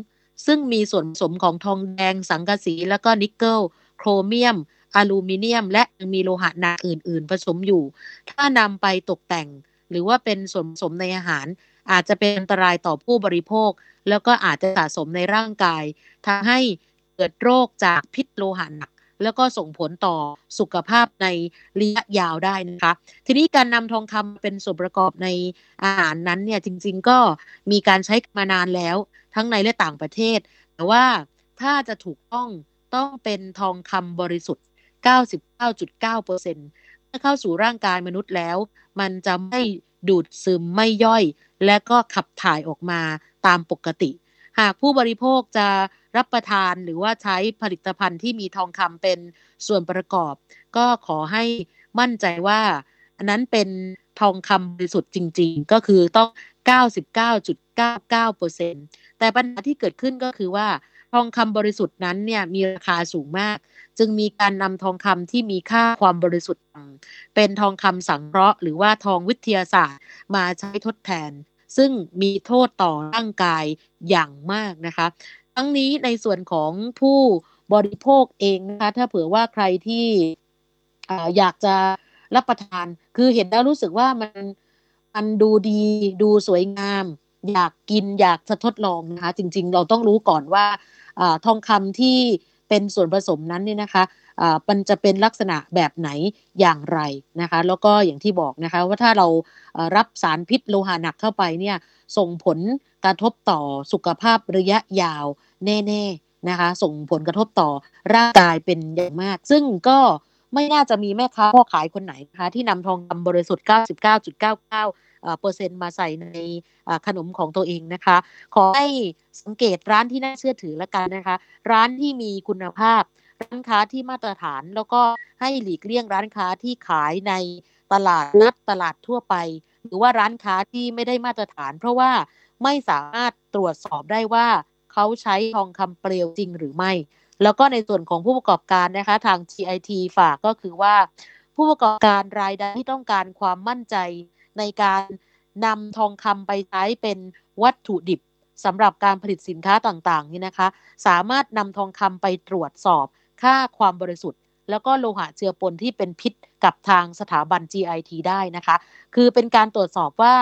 ซึ่งมีส่วนผสมของทองแดง สังกะสี แล้วก็นิกเกิล โครเมียมอลูมิเนียม และยังมีโลหะหนักอื่น ๆ ผสมอยู่ ถ้านำไปตกแต่ง หรือว่าเป็นส่วนผสมในอาหาร อาจจะเป็นอันตรายต่อผู้บริโภค แล้วก็อาจจะสะสมในร่างกายทำให้เกิดโรคจากพิษโลหะหนักแล้วก็ส่งผลต่อสุขภาพในระยะยาวได้นะคะ ทีนี้การนำทองคำเป็นส่วนประกอบในอาหารนั้นเนี่ยจริงๆก็มีการใช้มานานแล้วทั้งในและต่างประเทศ แต่ว่าถ้าจะถูกต้องต้องเป็นทองคำบริสุทธิ์ 99.9%เมื่อเข้าสู่ร่างกายมนุษย์แล้ว มันจะไม่ดูดซึมไม่ย่อย และก็ขับถ่ายออกมาตามปกติ หากผู้บริโภคจะรับประทานหรือว่าใช้ผลิตภัณฑ์ที่มีทองคำเป็นส่วนประกอบ ก็ขอให้มั่นใจว่า อันนั้นเป็นทองคำบริสุทธิ์จริง ๆ ก็คือต้อง 99.99%แต่ปัญหาที่เกิดขึ้นก็คือว่า องคำบริสุทธิ์นั้นเนี่ยมีราคาสูงมาก จึงมีการนำทองคำที่มีค่าความบริสุทธิ์ เป็นทองคำสังเคราะห์หรือว่าทองวิทยาศาสตร์มาใช้ทดแทน ซึ่งมีโทษต่อร่างกายอย่างมากนะคะทั้งนี้ในส่วนของผู้บริโภคเองนะคะถ้าเผื่อว่าใครที่อยากจะรับประทาน คือเห็นแล้วรู้สึกว่ามันมันดูดีดูสวยงาม อยากกินอยากจะทดลองนะคะ จริง ๆ เราต้องรู้ก่อนว่าอทองคำที่เป็นส่วนผสมนั้นเนี่ยนะคะมันจะเป็นลักษณะแบบไหนอย่างไรนะคะ แล้วก็อย่างที่บอกนะคะว่าถ้าเรารับสารพิษโลหะหนักเข้าไปเนี่ยส่งผลกระทบต่อสุขภาพระยะยาวแน่ๆนะคะ ส่งผลกระทบต่อร่างกายเป็นอย่างมาก ซึ่งก็ไม่น่าจะมีแม่ค้าพ่อขายคนไหนนะคะที่นำทองคำบริสุทธิ์ 99.99 เปอร์เซ็นต์มาใส่ในขนมของตัวเองนะคะ ขอให้สังเกตร้านที่น่าเชื่อถือแล้วกันนะคะ ร้านที่มีคุณภาพ ร้านค้าที่มาตรฐานแล้วก็ให้หลีกเลี่ยงร้านค้าที่ขายในตลาดนัดตลาดทั่วไป หรือว่าร้านค้าที่ไม่ได้มาตรฐาน เพราะว่าไม่สามารถตรวจสอบได้ว่าเขาใช้ทองคำเปลวจริงหรือไม่ แล้วก็ในส่วนของผู้ประกอบการนะคะทาง GIT ฝากก็คือว่า ผู้ประกอบการรายใดที่ต้องการความมั่นใจ ในการนำทองคำไปใช้เป็นวัตถุดิบสำหรับการผลิตสินค้าต่างๆนี่นะคะ สามารถนำทองคำไปตรวจสอบค่าความบริสุทธิ์ แล้วก็โลหะเจือปนที่เป็นพิษกับทางสถาบัน GIT ได้นะคะ คือเป็นการตรวจสอบว่า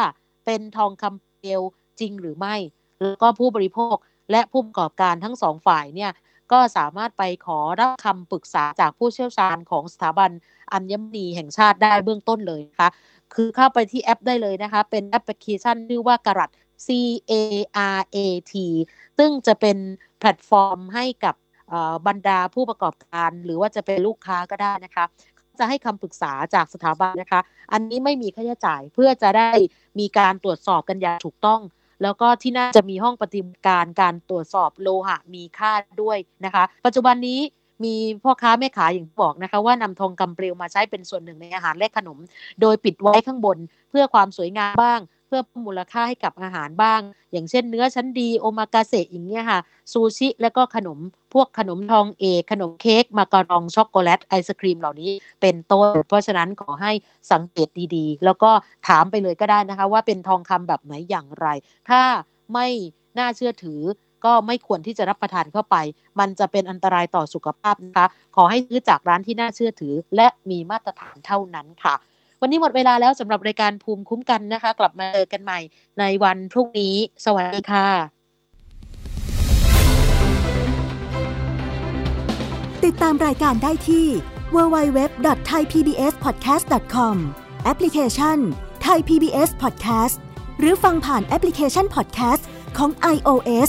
เป็นทองคำเปลวจริงหรือไม่ แล้วก็ผู้บริโภคและผู้ประกอบการทั้งสองฝ่ายเนี่ยก็สามารถไปขอรับคำปรึกษาจากผู้เชี่ยวชาญของสถาบัน อัญมณีแห่งชาติได้เบื้องต้นเลยนะคะคือเข้าไปที่แอปได้เลยนะคะ เป็นแอปพลิเคชันชื่อว่ากรัด C A R A T ซึ่งจะเป็นแพลตฟอร์มให้กับบรรดาผู้ประกอบการ หรือว่าจะเป็นลูกค้าก็ได้นะคะ จะให้คำปรึกษาจากสถาบันนะคะ อันนี้ไม่มีค่าใช้จ่ายเพื่อจะได้มีการตรวจสอบกันอย่างถูกต้อง แล้วก็ที่น่าจะมีห้องปฏิบัติการการตรวจสอบโลหะมีค่าด้วยนะคะ ปัจจุบันนี้ มีพ่อค้าแม่ขายอย่างบอกนะคะ ว่านำทองคำเปลวมาใช้เป็นส่วนหนึ่งในอาหารและขนม โดยปิดไว้ข้างบนเพื่อความสวยงามบ้าง เพื่อมูลค่าให้กับอาหารบ้าง อย่างเช่นเนื้อชั้นดีโอมากาเสะอย่างเงี้ยค่ะซูชิแล้วก็ขนมพวกขนมทองเอกขนมเค้กมาการองช็อกโกแลตไอศครีมเหล่านี้เป็นต้น เพราะฉะนั้นขอให้สังเกตดีๆ แล้วก็ถามไปเลยก็ได้นะคะ ว่าเป็นทองคำแบบไหนอย่างไร ถ้าไม่น่าเชื่อถือ ก็ไม่ควรที่จะรับประทานเข้าไป มันจะเป็นอันตรายต่อสุขภาพนะคะ ขอให้ซื้อจากร้านที่น่าเชื่อถือ และมีมาตรฐานเท่านั้นค่ะ วันนี้หมดเวลาแล้วสำหรับรายการภูมิคุ้มกันนะคะ กลับมาเจอกันใหม่ในวันพรุ่งนี้ สวัสดีค่ะ ติดตามรายการได้ที่ www.thaipbspodcast.com แอปพลิเคชัน Thai PBS Podcast หรือฟังผ่านแอปพลิเคชัน Podcast ของ iOS